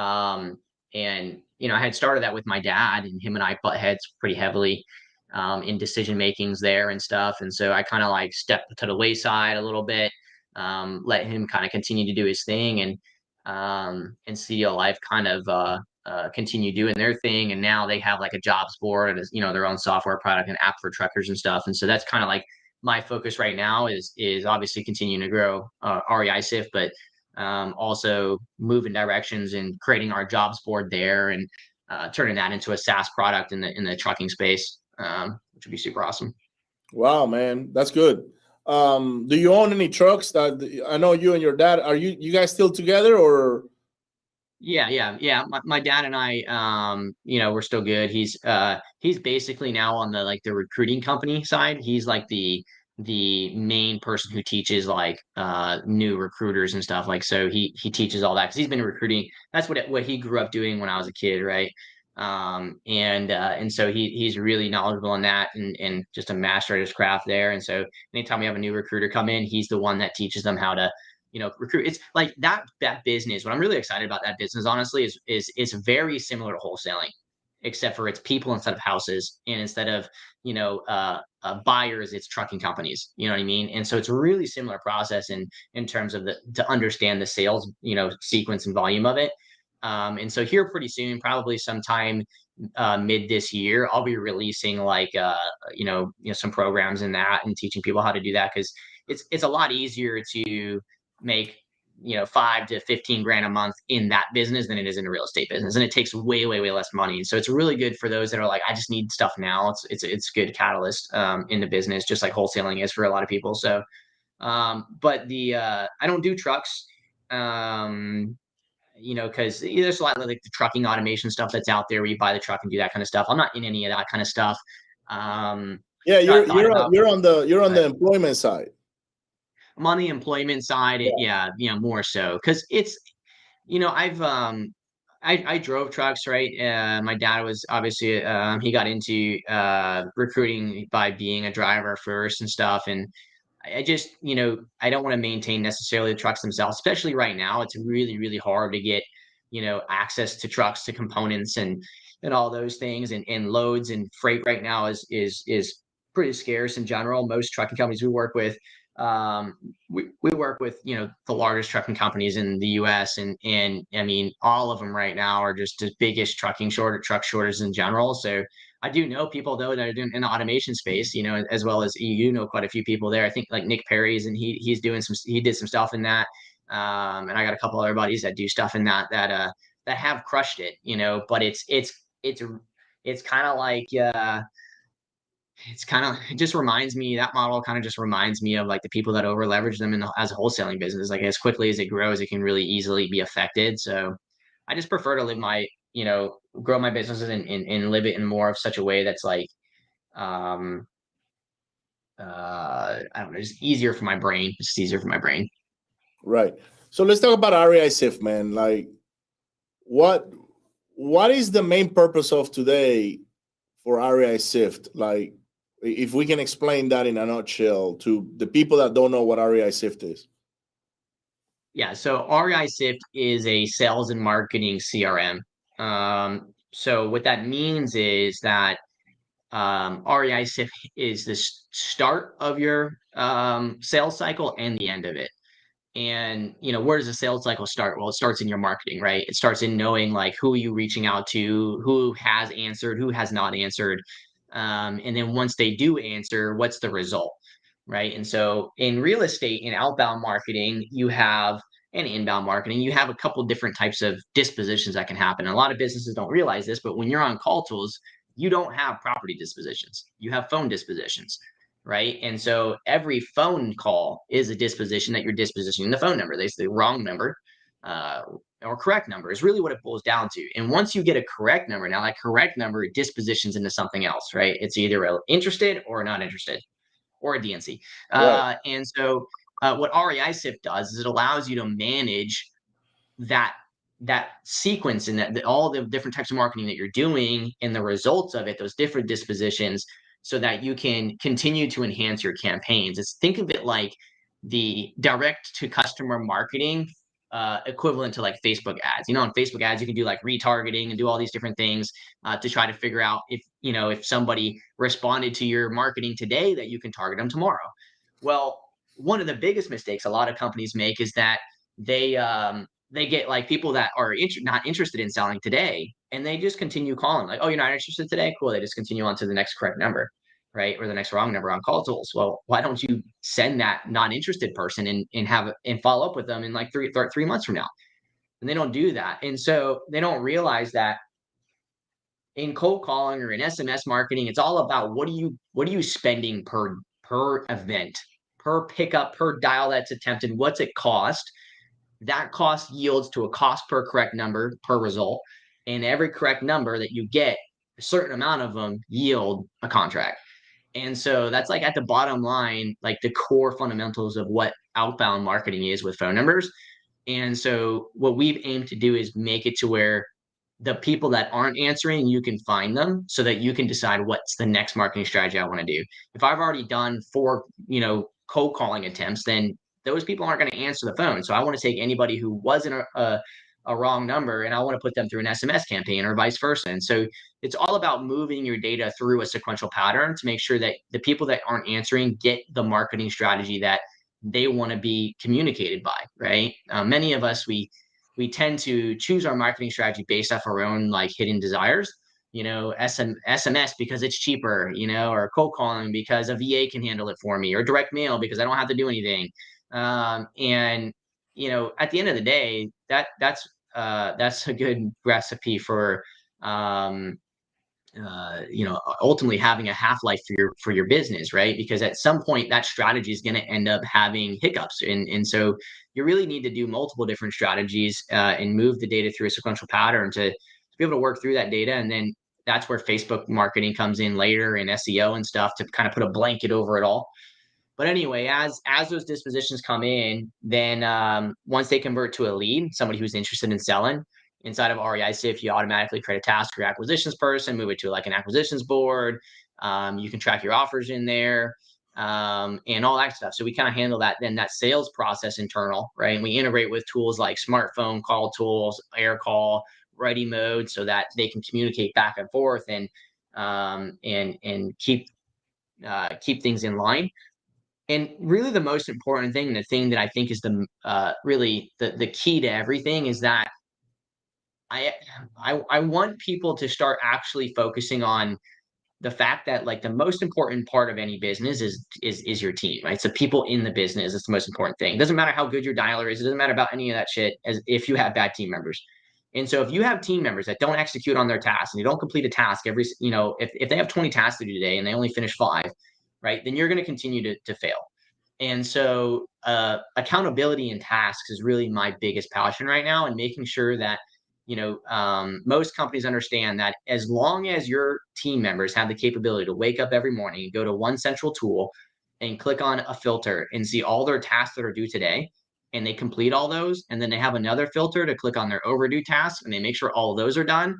um and you know i had started that with my dad and him and i butt heads pretty heavily um, in decision makings there and stuff and so i kind of like stepped to the wayside a little bit um, let him kind of continue to do his thing and um, and CDL Life kind of uh, uh, continue doing their thing. And now they have like a jobs board and you know their own software product and app for truckers and stuff. And so that's kind of like my focus right now is is obviously continuing to grow uh, REI Sift, but um, also moving directions and creating our jobs board there and uh, turning that into a SaaS product in the in the trucking space, um, which would be super awesome.
Wow, man, that's good. Um, do you own any trucks? That I know you and your dad are you you guys still together or?
Yeah, yeah, yeah. My, my dad and I, um, you know, we're still good. He's uh he's basically now on the like the recruiting company side. He's like the the main person who teaches like uh, new recruiters and stuff. Like so, he he teaches all that because he's been recruiting. That's what what he grew up doing when I was a kid, right? Um, and uh, and so he he's really knowledgeable in that and and just a master at his craft there. And so anytime we have a new recruiter come in, he's the one that teaches them how to you know recruit. It's like that that business. What I'm really excited about that business, honestly, is is is very similar to wholesaling except for it's people instead of houses and instead of you know uh, uh, buyers it's trucking companies you know what i mean and so it's a really similar process in in terms of the to understand the sales you know sequence and volume of it um, and so here pretty soon probably sometime uh, mid this year i'll be releasing like uh, you know you know some programs in that and teaching people how to do that because it's it's a lot easier to make you know five to 15 grand a month in that business than it is in a real estate business. And it takes way way way less money. So it's really good for those that are like i just need stuff now. It's it's it's good catalyst um, in the business just like wholesaling is for a lot of people. So um, but the uh, i don't do trucks um, you know because there's a lot of like the trucking automation stuff that's out there where you buy the truck and do that kind of stuff. I'm not in any of that kind of stuff. Um,
yeah you're you're, on, you're on the you're on the employment side
on the employment side. Yeah, yeah you know, more so because it's, you know, I've um, I, I drove trucks, right? Uh, my dad was obviously um, he got into uh, recruiting by being a driver first and stuff, and I just, you know, I don't want to maintain necessarily the trucks themselves, especially right now. It's really, really hard to get, you know, access to trucks, to components, and and all those things, and and loads and freight right now is is is pretty scarce in general. Most trucking companies we work with um, we, we work with you know the largest trucking companies in the U.S. and and I mean all of them right now are just the biggest trucking shorter truck shortages in general. So I do know people though that are doing in the automation space, you know, as well as you know quite a few people there. I think like Nick Perry's and he he's doing some he did some stuff in that, um, and I got a couple other buddies that do stuff in that that uh that have crushed it, you know. But it's it's it's it's kind of like uh it's kind of it just reminds me that model kind of just reminds me of like the people that over leverage them in the, as a wholesaling business like as quickly as it grows it can really easily be affected so i just prefer to live my you know grow my businesses and, and, and live it in more of such a way that's like um uh i don't know just easier for my brain just easier for my brain.
Right. So let's talk about REI Sift man like what what is the main purpose of today for REI Sift like if we can explain that in a nutshell to the people that don't know what REI Sift is.
Yeah, so REI Sift is a sales and marketing CRM. Um, so what that means is that um, REI Sift is the start of your um, sales cycle and the end of it. And you know, where does the sales cycle start? Well, it starts in your marketing, right? It starts in knowing like who are you reaching out to, who has answered, who has not answered, um, and then once they do answer, what's the result? Right. And so in real estate, in outbound marketing, you have and inbound marketing, you have a couple different types of dispositions that can happen. A lot of businesses don't realize this, but when you're on CallTools, you don't have property dispositions, you have phone dispositions. Right. And so every phone call is a disposition that you're dispositioning the phone number. They say the wrong number uh, or correct number is really what it boils down to. And once you get a correct number, now that correct number dispositions into something else, right? It's either interested or not interested or a DNC. Uh, and so uh, what REI Sift does is it allows you to manage that that sequence and that, that all the different types of marketing that you're doing and the results of it, those different dispositions, so that you can continue to enhance your campaigns. It's think of it like the direct to customer marketing uh, equivalent to like Facebook ads. You know, on Facebook ads, you can do like retargeting and do all these different things uh, to try to figure out if you know if somebody responded to your marketing today, that you can target them tomorrow. Well, one of the biggest mistakes a lot of companies make is that they um, they get like people that are not interested in selling today, and they just continue calling like, "Oh, you're not interested today? Cool." They just continue on to the next correct number right? Or the next wrong number on CallTools. Well, why don't you send that non-interested person and, and have and follow up with them in like three, three months from now? And they don't do that. And so they don't realize that in cold calling or in SMS marketing, it's all about what are you what are you spending per per event, per pickup, per dial that's attempted, what's it cost? That cost yields to a cost per correct number per result. And every correct number that you get, a certain amount of them yield a contract. And so that's like at the bottom line, like the core fundamentals of what outbound marketing is with phone numbers. And so what we've aimed to do is make it to where the people that aren't answering, you can find them so that you can decide what's the next marketing strategy I want to do. If I've already done four, you know, cold calling attempts, then those people aren't going to answer the phone. So I want to take anybody who wasn't a, a, a wrong number and I want to put them through an SMS campaign or vice versa. And so it's all about moving your data through a sequential pattern to make sure that the people that aren't answering get the marketing strategy that they want to be communicated by, right? Uh, many of us, we we tend to choose our marketing strategy based off our own like hidden desires you know SM, sms because it's cheaper you know or cold calling because a va can handle it for me or direct mail because i don't have to do anything um, and you know at the end of the day that that's uh, that's a good recipe for um, uh, you know ultimately having a half life for your for your business right? Because at some point that strategy is going to end up having hiccups. And and so you really need to do multiple different strategies uh, and move the data through a sequential pattern to, to be able to work through that data. And then that's where facebook marketing comes in later and seo and stuff to kind of put a blanket over it all but anyway as as those dispositions come in then um, once they convert to a lead somebody who's interested in selling inside of REI Sift, you automatically create a task for your acquisitions person, move it to like an acquisitions board. Um, you can track your offers in there um, and all that stuff. So we kind of handle that then that sales process internal, right? And we integrate with tools like smrtPhone call tools, Aircall, ready mode, so that they can communicate back and forth and um, and and keep uh, keep things in line. And really, the most important thing, the thing that I think is the uh, really the the key to everything, is that I, I I want people to start actually focusing on the fact that like the most important part of any business is is is your team, right? So people in the business is the most important thing. It doesn't matter how good your dialer is. It doesn't matter about any of that shit as if you have bad team members. And so if you have team members that don't execute on their tasks and you don't complete a task every, you know, if, if they have 20 tasks to do today and they only finish five, right, then you're going to continue to, to fail. And so uh, accountability and tasks is really my biggest passion right now and making sure that you know, um, most companies understand that as long as your team members have the capability to wake up every morning and go to one central tool and click on a filter and see all their tasks that are due today, and they complete all those, and then they have another filter to click on their overdue tasks and they make sure all those are done.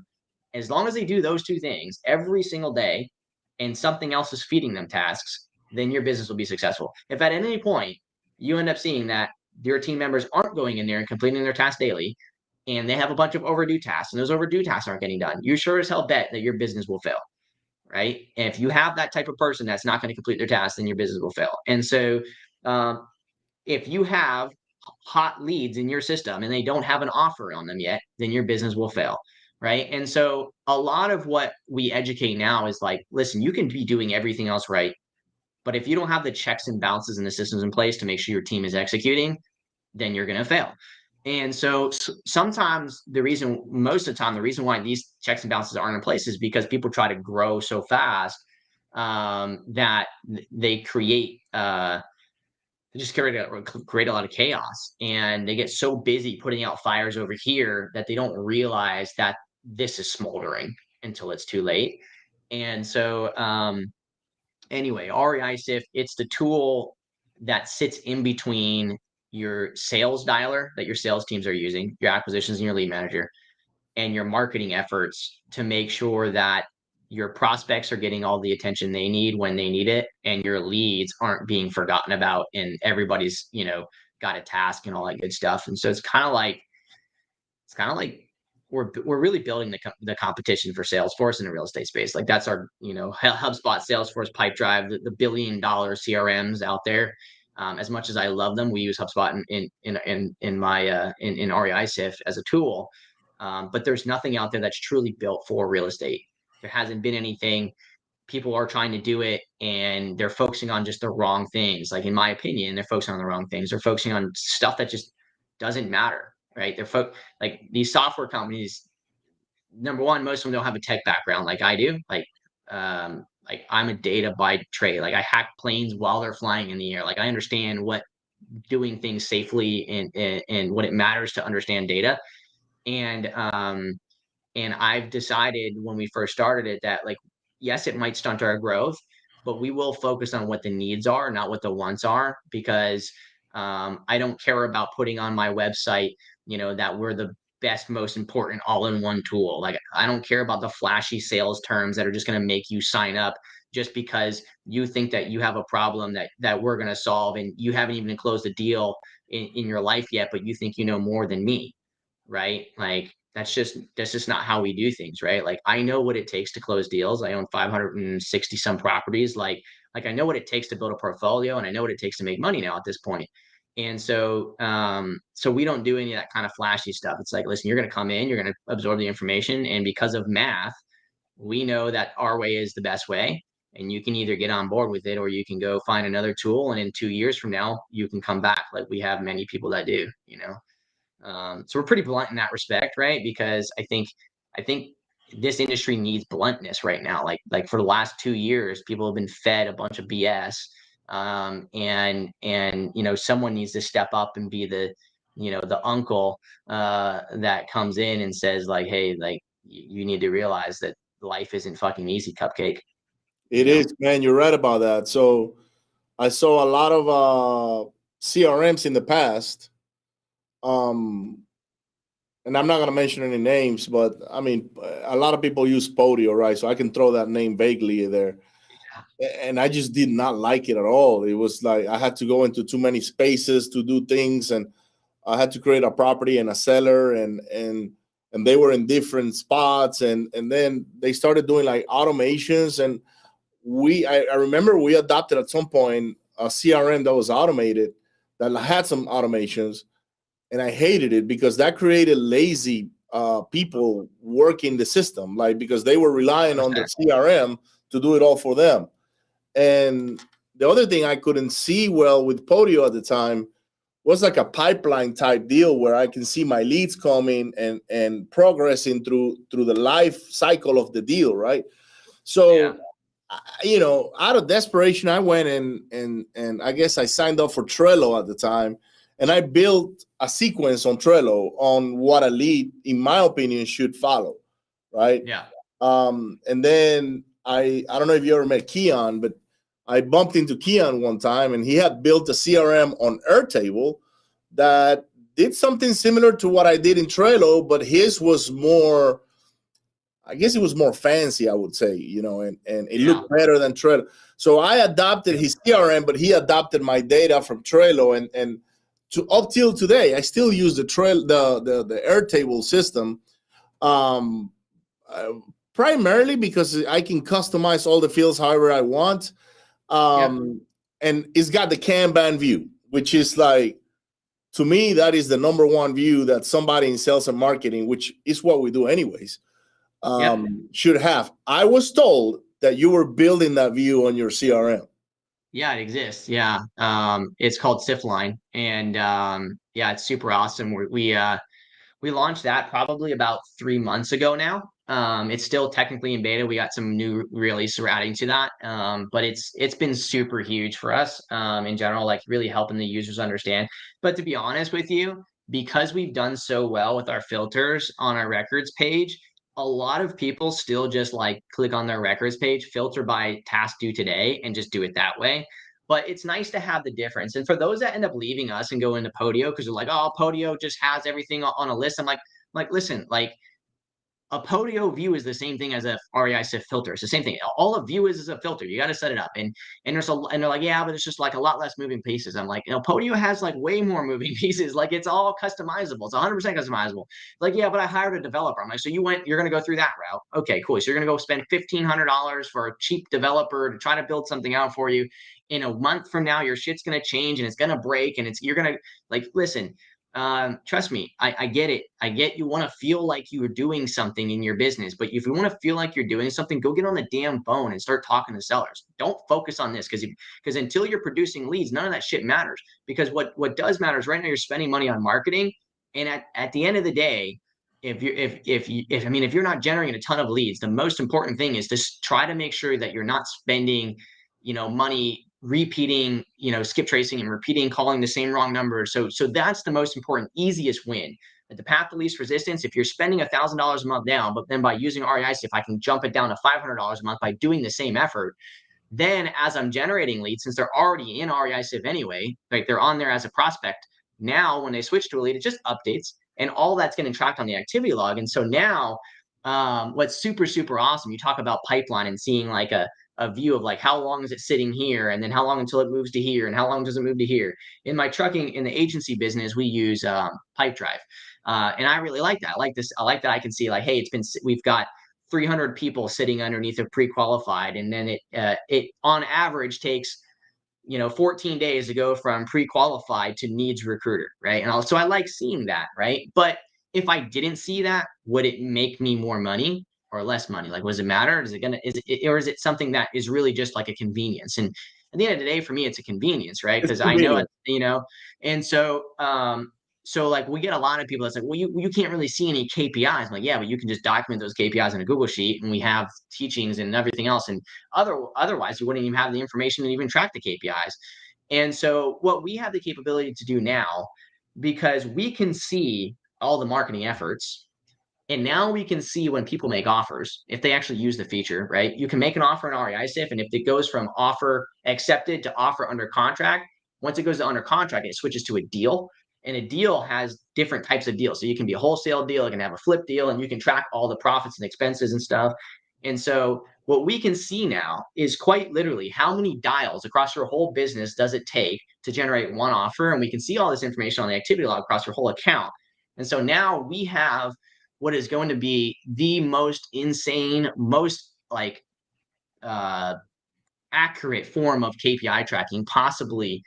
As long as they do those two things every single day and something else is feeding them tasks, then your business will be successful. If at any point you end up seeing that your team members aren't going in there and completing their tasks daily, and they have a bunch of overdue tasks and those overdue tasks aren't getting done, you sure as hell bet that your business will fail. Right. And if you have that type of person that's not going to complete their tasks, then your business will fail. And so um, if you have hot leads in your system and they don't have an offer on them yet, then your business will fail. Right. And so a lot of what we educate now is like, listen, you can be doing everything else right. But if you don't have the checks and balances and the systems in place to make sure your team is executing, then you're going to fail. And so sometimes the reason, most of the time, the reason why these checks and balances aren't in place is because people try to grow so fast um, that they create, uh, they just create a, create a lot of chaos and they get so busy putting out fires over here that they don't realize that this is smoldering until it's too late. And so, um, anyway, REI Sift, it's the tool that sits in between your sales dialer that your sales teams are using, your acquisitions and your lead manager, and your marketing efforts to make sure that your prospects are getting all the attention they need when they need it and your leads aren't being forgotten about and everybody's you know got a task and all that good stuff and so it's kind of like it's kind of like we're we're really building the, the competition for Salesforce in the real estate space. Like that's our you know HubSpot, Salesforce, Pipedrive, the, the billion dollar CRMs out there. Um, as much as I love them, we use HubSpot in in in in my uh, in in REI Sift as a tool. Um, but there's nothing out there that's truly built for real estate. There hasn't been anything. People are trying to do it, and they're focusing on just the wrong things. Like in my opinion, they're focusing on the wrong things. They're focusing on stuff that just doesn't matter, right? They're fo- like these software companies. Number one, most of them don't have a tech background like I do. Like um, like I'm a data by trade. Like I hack planes while they're flying in the air. Like I understand what doing things safely and and, and what it matters to understand data. And um and I've decided when we first started it that like yes, it might stunt our growth, but we will focus on what the needs are, not what the wants are, because um, I don't care about putting on my website, you know, that we're the best, most important all-in-one tool. Like I don't care about the flashy sales terms that are just going to make you sign up just because you think that you have a problem that that we're going to solve and you haven't even closed a deal in, in your life yet, but you think you know more than me, right? Like that's just that's just not how we do things, right? Like I know what it takes to close deals. I own 560 some properties. Like like I know what it takes to build a portfolio and I know what it takes to make money now at this point. And so, um, so we don't do any of that kind of flashy stuff. It's like, listen, you're going to come in, you're going to absorb the information, and because of math, we know that our way is the best way. And you can either get on board with it, or you can go find another tool. And in two years from now, you can come back, like we have many people that do. You know, um, so we're pretty blunt in that respect, right? Because I think, I think this industry needs bluntness right now. Like, like for the last two years, people have been fed a bunch of BS um, and and you know someone needs to step up and be the you know the uncle uh, that comes in and says like hey like you need to realize that life isn't fucking easy cupcake.
It you is, know? man you're right about that. So i saw a lot of uh crms in the past um and i'm not going to mention any names but i mean a lot of people use podio right? So i can throw that name vaguely there and I just did not like it at all. It was like I had to go into too many spaces to do things, and I had to create a property and a seller, and and and they were in different spots, and and then they started doing like automations, and we I, I remember we adopted at some point a CRM that was automated that had some automations, and I hated it because that created lazy uh, people working the system, like because they were relying on the CRM to do it all for them and the other thing I couldn't see well with Podio at the time was like a pipeline type deal where I can see my leads coming and and progressing through through the life cycle of the deal, right? So yeah. you know, out of desperation, I went and and and I guess I signed up for Trello at the time, and I built a sequence on Trello on what a lead, in my opinion, should follow, right?
Yeah.
Um, and then I I don't know if you ever met Keon, but I bumped into Keon one time, and he had built a CRM on Airtable that did something similar to what I did in Trello, but his was more. I guess it was more fancy, I would say, you know, and, and it yeah. looked better than Trello. So I adopted his CRM, but he adopted my data from Trello, and and to up till today, I still use the trail the the the Airtable system. Um, primarily because I can customize all the fields however I want. Um, and it's got the Kanban view, which is like to me, that is the number one view that somebody in sales and marketing, which is what we do anyways, um, should have. I was told that you were building that view on your CRM.
Yeah, it exists. Yeah. Um, it's called SiftLine. And um, yeah, it's super awesome. We, we uh we launched that probably about three months ago now. Um, it's still technically in beta. We got some new release we're adding to that, um, but it's it's been super huge for us um, in general, like really helping the users understand. But to be honest with you, because we've done so well with our filters on our records page, a lot of people still just like click on their records page, filter by task due today, and just do it that way. But it's nice to have the difference. And for those that end up leaving us and go into Podio because they're like, oh, Podio just has everything on a list. I'm like, like listen, like a Podio view is the same thing as a REI Sift filter. It's the same thing. All a view is is a filter. You got to set it up, and and there's a and they're like, yeah, but it's just like a lot less moving pieces. I'm like, you know, Podio has like way more moving pieces. Like it's all customizable. It's 100 percent customizable. Like yeah, but I hired a developer. I'm like, so you went, you're gonna go through that route. Okay, cool. So you're gonna go spend fifteen hundred dollars for a cheap developer to try to build something out for you. In a month from now, your shit's gonna change and it's gonna break, and it's you're gonna like listen um, trust me, I, I get it. I get you want to feel like you are doing something in your business, but if you want to feel like you're doing something, go get on the damn phone and start talking to sellers. Don't focus on this because because until you're producing leads, none of that shit matters. Because what what does matter is right now you're spending money on marketing, and at, at the end of the day, if you if if you if I mean if you're not generating a ton of leads, the most important thing is to try to make sure that you're not spending, you know, money repeating, you know, skip tracing and repeating, calling the same wrong number. So, so that's the most important, easiest win. At the path of least resistance, if you're spending a thousand dollars a month now, but then by using REI Sift I can jump it down to five hundred dollars a month by doing the same effort, then as I'm generating leads, since they're already in REI Sift anyway, like they're on there as a prospect. Now, when they switch to a lead, it just updates and all that's getting tracked on the activity log. And so now, um, what's super, super awesome, you talk about pipeline and seeing like a, a view of like how long is it sitting here and then how long until it moves to here and how long does it move to here. In my trucking, in the agency business, we use um, Pipedrive. Uh, and I really like that. I like this. I like that I can see like, hey, it's been, we've got 300 people sitting underneath a pre-qualified and then it uh, it on average takes you know 14 days to go from pre-qualified to needs recruiter right and so i like seeing that right but if i didn't see that would it make me more money or less money like does it matter is it gonna is it or is it something that is really just like a convenience and at the end of the day for me it's a convenience right because i know it you know and so um so like we get a lot of people that's like, well, you, you can't really see any KPIs. I'm like, yeah, but you can just document those KPIs in a Google sheet and we have teachings and everything else. And other otherwise you wouldn't even have the information and even track the KPIs. And so what we have the capability to do now, because we can see all the marketing efforts, and now we can see when people make offers, if they actually use the feature, right? You can make an offer in REI Sift, and if it goes from offer accepted to offer under contract, once it goes to under contract, it switches to a deal and a deal has different types of deals. So you can be a wholesale deal, you can have a flip deal, and you can track all the profits and expenses and stuff. And so what we can see now is quite literally how many dials across your whole business does it take to generate one offer? And we can see all this information on the activity log across your whole account. And so now we have what is going to be the most insane, most like uh, accurate form of KPI tracking possibly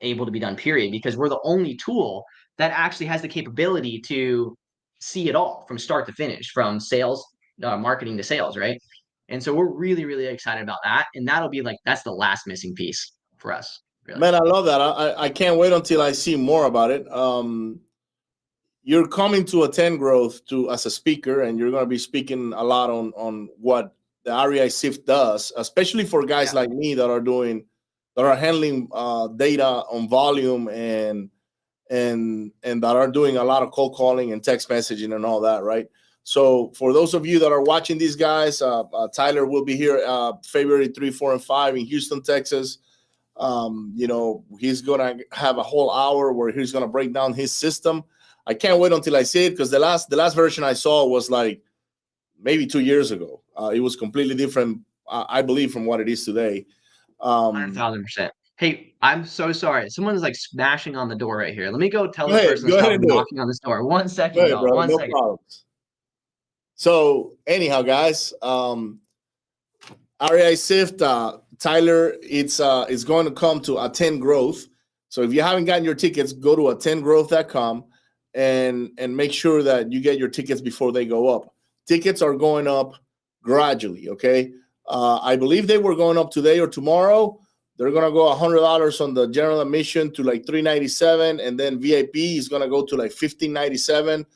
able to be done, period, because we're the only tool that actually has the capability to see it all from start to finish, from sales, uh, marketing to sales, right? And so we're really, really excited about that. And that'll be like, that's the last missing piece for us.
Really. Man, I love that. I, I can't wait until I see more about it. Um, you're coming to attend growth to as a speaker, and you're going to be speaking a lot on on what the REI sift does, especially for guys yeah. like me that are doing that are handling uh, data on volume and and and that are doing a lot of cold calling and text messaging and all that, right? So for those of you that are watching these guys, uh, uh, Tyler will be here uh, February three, four, and five in Houston, Texas. Um, you know, he's gonna have a whole hour where he's gonna break down his system. I can't wait until I see it because the last the last version I saw was like maybe two years ago. Uh, it was completely different, I believe, from what it is today.
Um, Hundred thousand percent. Hey, I'm so sorry. Someone's like smashing on the door right here. Let me go tell this person to stop knocking on this door. One second, ahead, bro, One no second. Problems.
So anyhow, guys, um, REI SIFT, uh, Tyler, it's uh, it's going to come to attend growth. So if you haven't gotten your tickets, go to attendgrowth.com and and make sure that you get your tickets before they go up. Tickets are going up gradually. Okay, uh, I believe they were going up today or tomorrow. They're gonna go a hundred dollars on the general admission to like three ninety seven, and then VIP is gonna go to like fifteen ninety seven.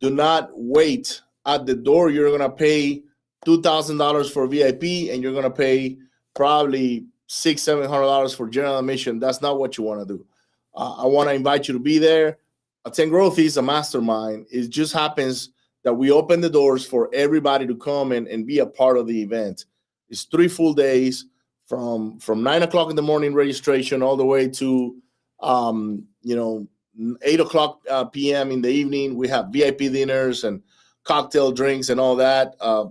Do not wait at the door. You're gonna pay two thousand dollars for VIP, and you're gonna pay probably six seven hundred dollars for general admission. That's not what you want to do. Uh, I want to invite you to be there. Attend Growth is a mastermind. It just happens that we open the doors for everybody to come and, and be a part of the event. It's three full days from from nine o'clock in the morning registration all the way to um, you know eight o'clock uh, p.m. in the evening. We have VIP dinners and cocktail drinks and all that, uh,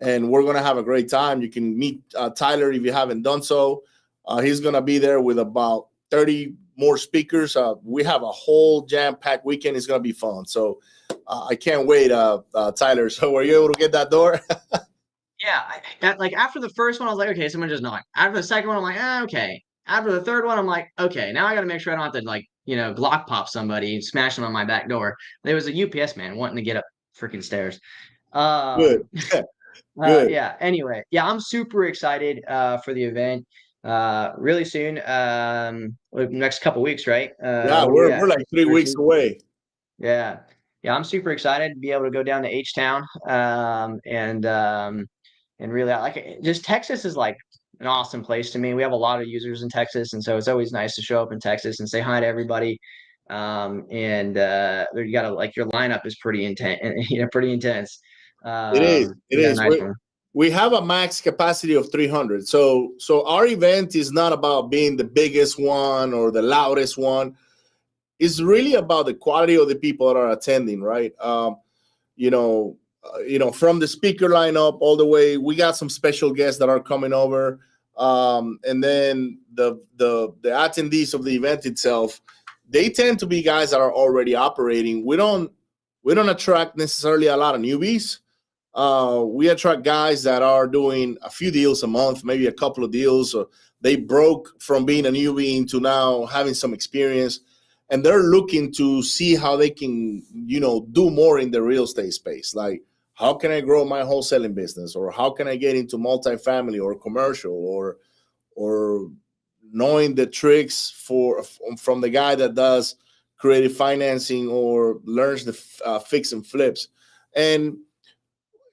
and we're gonna have a great time. You can meet uh, Tyler if you haven't done so. Uh, he's gonna be there with about thirty more speakers. Uh, we have a whole jam-packed weekend. It's gonna be fun. So uh, I can't wait, uh, uh, Tyler. So were you able to get that door?
yeah, I, like after the first one, I was like, okay, someone just knocked. After the second one, I'm like, ah, okay. After the third one, I'm like, okay, now I got to make sure I don't have to like, you know, Glock pop somebody, smash them on my back door. There was a UPS man wanting to get up freaking stairs. Uh, Good. Uh, Good. Uh, yeah. Anyway, yeah, I'm super excited uh, for the event uh, really soon. Um, next couple weeks, right?
Uh, yeah, we're, yeah, we're like three weeks away.
Yeah, yeah, I'm super excited to be able to go down to H Town. Um, and um, and really, I like it. Just Texas is like an awesome place to me. We have a lot of users in Texas, and so it's always nice to show up in Texas and say hi to everybody. Um, and uh, you got to like your lineup is pretty intense, you know, pretty intense.
Um, it is. It is. Nice we have a max capacity of 300 so so our event is not about being the biggest one or the loudest one. It's really about the quality of the people that are attending right? Um, you know uh, you know from the speaker lineup all the way we got some special guests that are coming over. Um, and then the the the attendees of the event itself they tend to be guys that are already operating. We don't we don't attract necessarily a lot of newbies uh, we attract guys that are doing a few deals a month, maybe a couple of deals, or they broke from being a newbie into now having some experience, and they're looking to see how they can, you know, do more in the real estate space. Like, how can I grow my wholesaling business, or how can I get into multifamily or commercial, or, or knowing the tricks for from the guy that does creative financing or learns the uh, fix and flips, and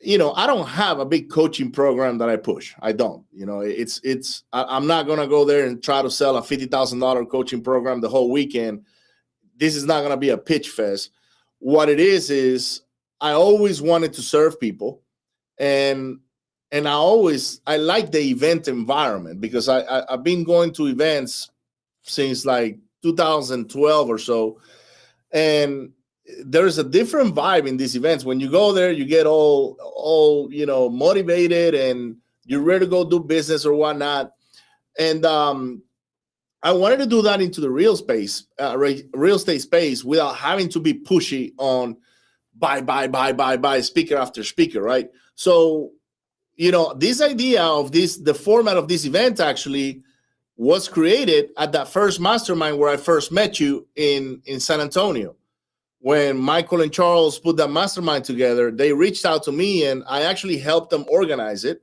you know, I don't have a big coaching program that I push. I don't. You know, it's it's. I, am not gonna go there and try to sell a fifty thousand dollar coaching program the whole weekend. This is not gonna be a pitch fest. What it is is I always wanted to serve people, and and I always I like the event environment because I, I I've been going to events since like 2012 or so, and there's a different vibe in these events. When you go there, you get all all you know motivated and you're ready to go do business or whatnot. And um, I wanted to do that into the real space, uh, real estate space, without having to be pushy on buy, buy, buy, buy, buy, speaker after speaker, right? So, you know, this idea of this, the format of this event actually was created at that first mastermind where I first met you in in San Antonio when Michael and Charles put that mastermind together, they reached out to me and I actually helped them organize it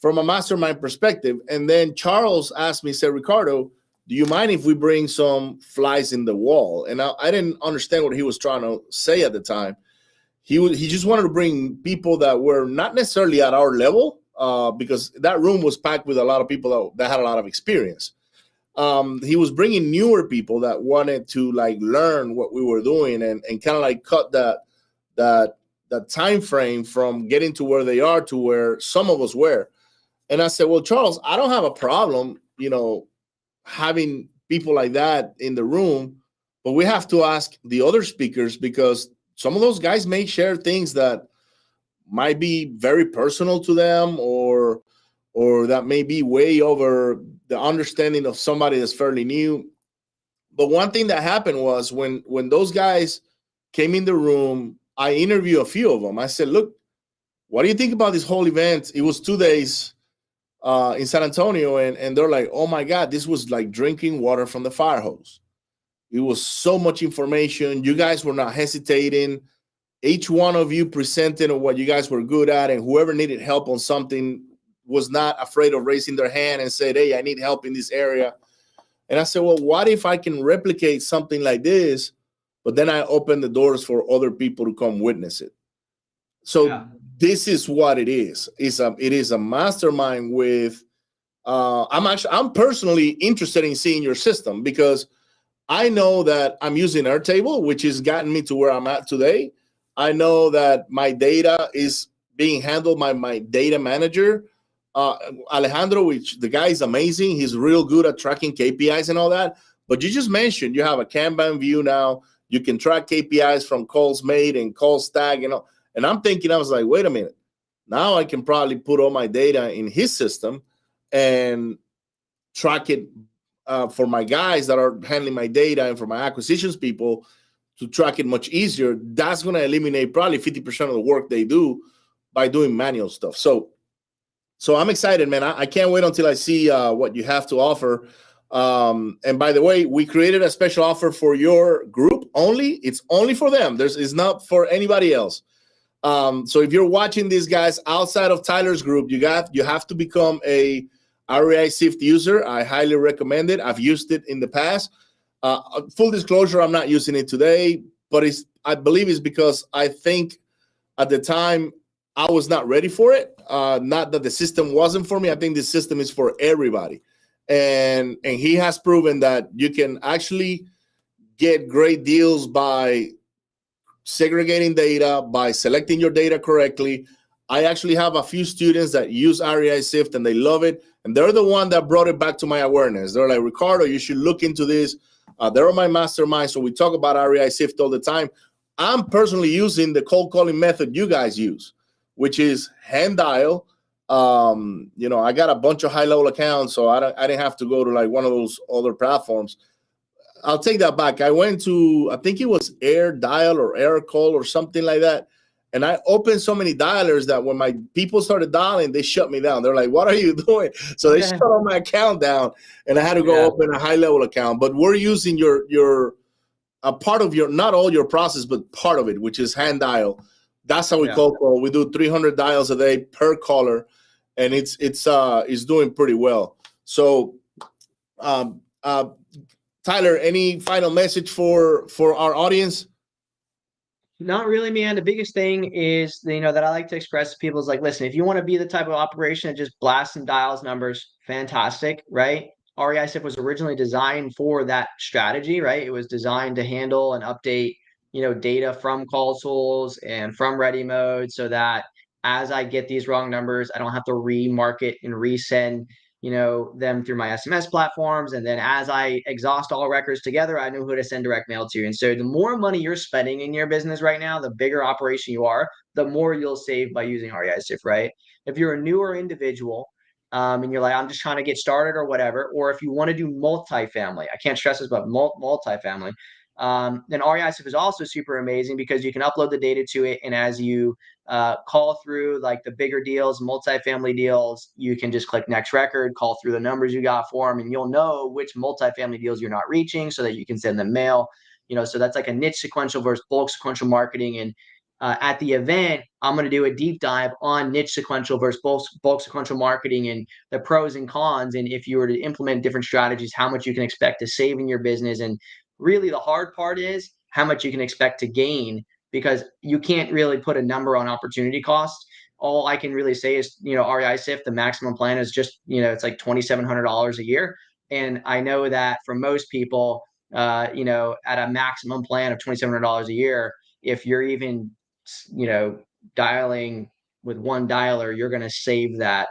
from a mastermind perspective. And then Charles asked me, said, Ricardo, do you mind if we bring some flies in the wall? And I, I didn't understand what he was trying to say at the time. He was, he just wanted to bring people that were not necessarily at our level, uh, because that room was packed with a lot of people that, that had a lot of experience um, he was bringing newer people that wanted to like learn what we were doing and, and kind of like cut that that that time frame from getting to where they are to where some of us were. And I said, well, Charles, I don't have a problem, you know, having people like that in the room, but we have to ask the other speakers because some of those guys may share things that might be very personal to them or or that may be way over the understanding of somebody that's fairly new. But one thing that happened was when when those guys came in the room, I interviewed a few of them. I said, "Look, what do you think about this whole event? It was two days uh, in San Antonio, and and they're like, "Oh my God, this was like drinking water from the fire hose. It was so much information. You guys were not hesitating. Each one of you presented what you guys were good at, and whoever needed help on something was not afraid of raising their hand and said, Hey, I need help in this area. And I said, Well, what if I can replicate something like this? But then I open the doors for other people to come witness it. So yeah. this is what it is. It's a it is a mastermind with uh I'm actually I'm personally interested in seeing your system because I know that I'm using Airtable, which has gotten me to where I'm at today. I know that my data is being handled by my data manager uh, Alejandro, which the guy is amazing. He's real good at tracking KPIs and all that. But you just mentioned you have a Kanban view now. You can track KPIs from calls made and calls tag and all. And I'm thinking, I was like, wait a minute. Now I can probably put all my data in his system and track it uh, for my guys that are handling my data and for my acquisitions people to track it much easier. That's going to eliminate probably 50% of the work they do by doing manual stuff. So so I'm excited, man. I, I can't wait until I see uh, what you have to offer. Um, and by the way, we created a special offer for your group only. It's only for them. There's it's not for anybody else. Um, so if you're watching these guys outside of Tyler's group, you got you have to become a REI Sift user. I highly recommend it. I've used it in the past. Uh, full disclosure, I'm not using it today, but it's I believe it's because I think at the time I was not ready for it. Uh, not that the system wasn't for me. I think the system is for everybody, and and he has proven that you can actually get great deals by segregating data, by selecting your data correctly. I actually have a few students that use REI Sift and they love it. And they're the one that brought it back to my awareness. They're like, Ricardo, you should look into this. Uh, they're on my mastermind. So we talk about REI Sift all the time. I'm personally using the cold calling method you guys use, which is hand dial. Um, you know, I got a bunch of high level accounts, so I, don't, I didn't have to go to like one of those other platforms. I'll take that back. I went to, I think it was Air Dial or Aircall or something like that. And I opened so many dialers that when my people started dialing, they shut me down. They're like, "What are you doing?" So they shut all my account down, and I had to go yeah. open a high level account. But we're using your your a part of your not all your process, but part of it, which is hand dial. That's how we yeah. call call. We do 300 dials a day per caller, and it's it's uh it's doing pretty well. So, um, uh, Tyler, any final message for for our audience?
Not really, man. The biggest thing is, you know, that I like to express to people is like, listen, if you want to be the type of operation that just blasts and dials numbers, fantastic, right? REI Sift was originally designed for that strategy, right? It was designed to handle and update, you know, data from CallTools and from ReadyMode so that as I get these wrong numbers, I don't have to remarket and resend, you know, them through my SMS platforms. And then as I exhaust all records together, I know who to send direct mail to. And so the more money you're spending in your business right now, the bigger operation you are, the more you'll save by using REI Sift, right? If you're a newer individual, um, and you're like, I'm just trying to get started or whatever, or if you want to do multifamily, I can't stress this, but multifamily, um, then REI Sift is also super amazing because you can upload the data to it. And as you uh, call through like the bigger deals, multifamily deals, you can just click next record, call through the numbers you got for them, and you'll know which multifamily deals you're not reaching so that you can send them mail. You know, so that's like a niche sequential versus bulk sequential marketing. And uh, at the event, I'm going to do a deep dive on niche sequential versus bulk, bulk sequential marketing and the pros and cons. And if you were to implement different strategies, how much you can expect to save in your business. And really, the hard part is how much you can expect to gain because you can't really put a number on opportunity cost. All I can really say is, you know, REI Sift, the maximum plan is just, you know, it's like $2,700 a year. And I know that for most people, uh, you know, at a maximum plan of $2,700 a year, if you're even you know, dialing with one dialer, you're going to save that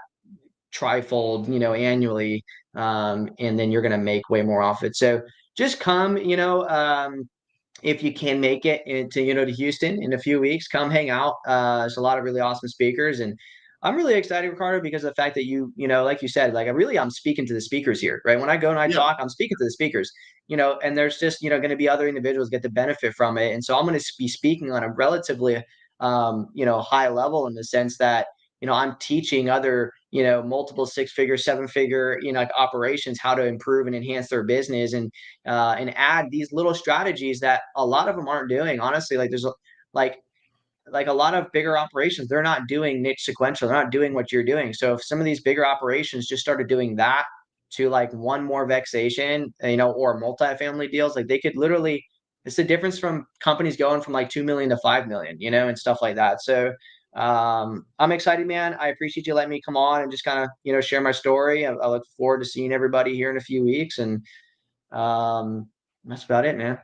trifold, you know, annually. Um, and then you're going to make way more off it. So just come, you know, um, if you can make it into, you know, to Houston in a few weeks, come hang out. Uh, there's a lot of really awesome speakers and I'm really excited, Ricardo, because of the fact that you, you know, like you said, like I really, I'm speaking to the speakers here, right? When I go and I yeah. talk, I'm speaking to the speakers, you know, and there's just, you know, going to be other individuals get to benefit from it. And so I'm going to be speaking on a relatively, um, you know, high level in the sense that, you know, I'm teaching other, you know, multiple six figure, seven figure, you know, like operations how to improve and enhance their business and, uh, and add these little strategies that a lot of them aren't doing. Honestly, like there's like like a lot of bigger operations, they're not doing niche sequential. They're not doing what you're doing. So if some of these bigger operations just started doing that to like one more vexation, you know, or multifamily deals, like they could literally, it's the difference from companies going from like 2 million to 5 million, you know, and stuff like that. So um, I'm excited, man. I appreciate you letting me come on and just kind of, you know, share my story. I, I, look forward to seeing everybody here in a few weeks. And um, that's about it, man.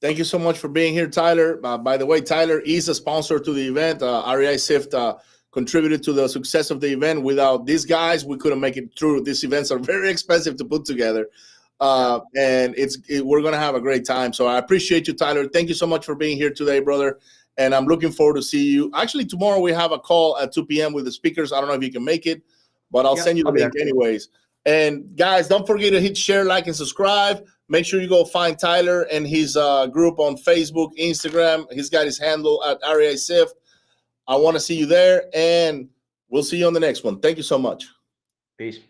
Thank you so much for being here, Tyler. Uh, by the way, Tyler is a sponsor to the event. Uh, REI Sift uh, contributed to the success of the event. Without these guys, we couldn't make it through. These events are very expensive to put together, uh, and it's it, we're gonna have a great time. So I appreciate you, Tyler. Thank you so much for being here today, brother. And I'm looking forward to see you. Actually, tomorrow we have a call at 2 p.m. with the speakers. I don't know if you can make it, but I'll send you the link anyways. And guys, don't forget to hit share, like, and subscribe. Make sure you go find Tyler and his uh, group on Facebook, Instagram. He's got his handle at REI Sift. I want to see you there, and we'll see you on the next one. Thank you so much.
Peace.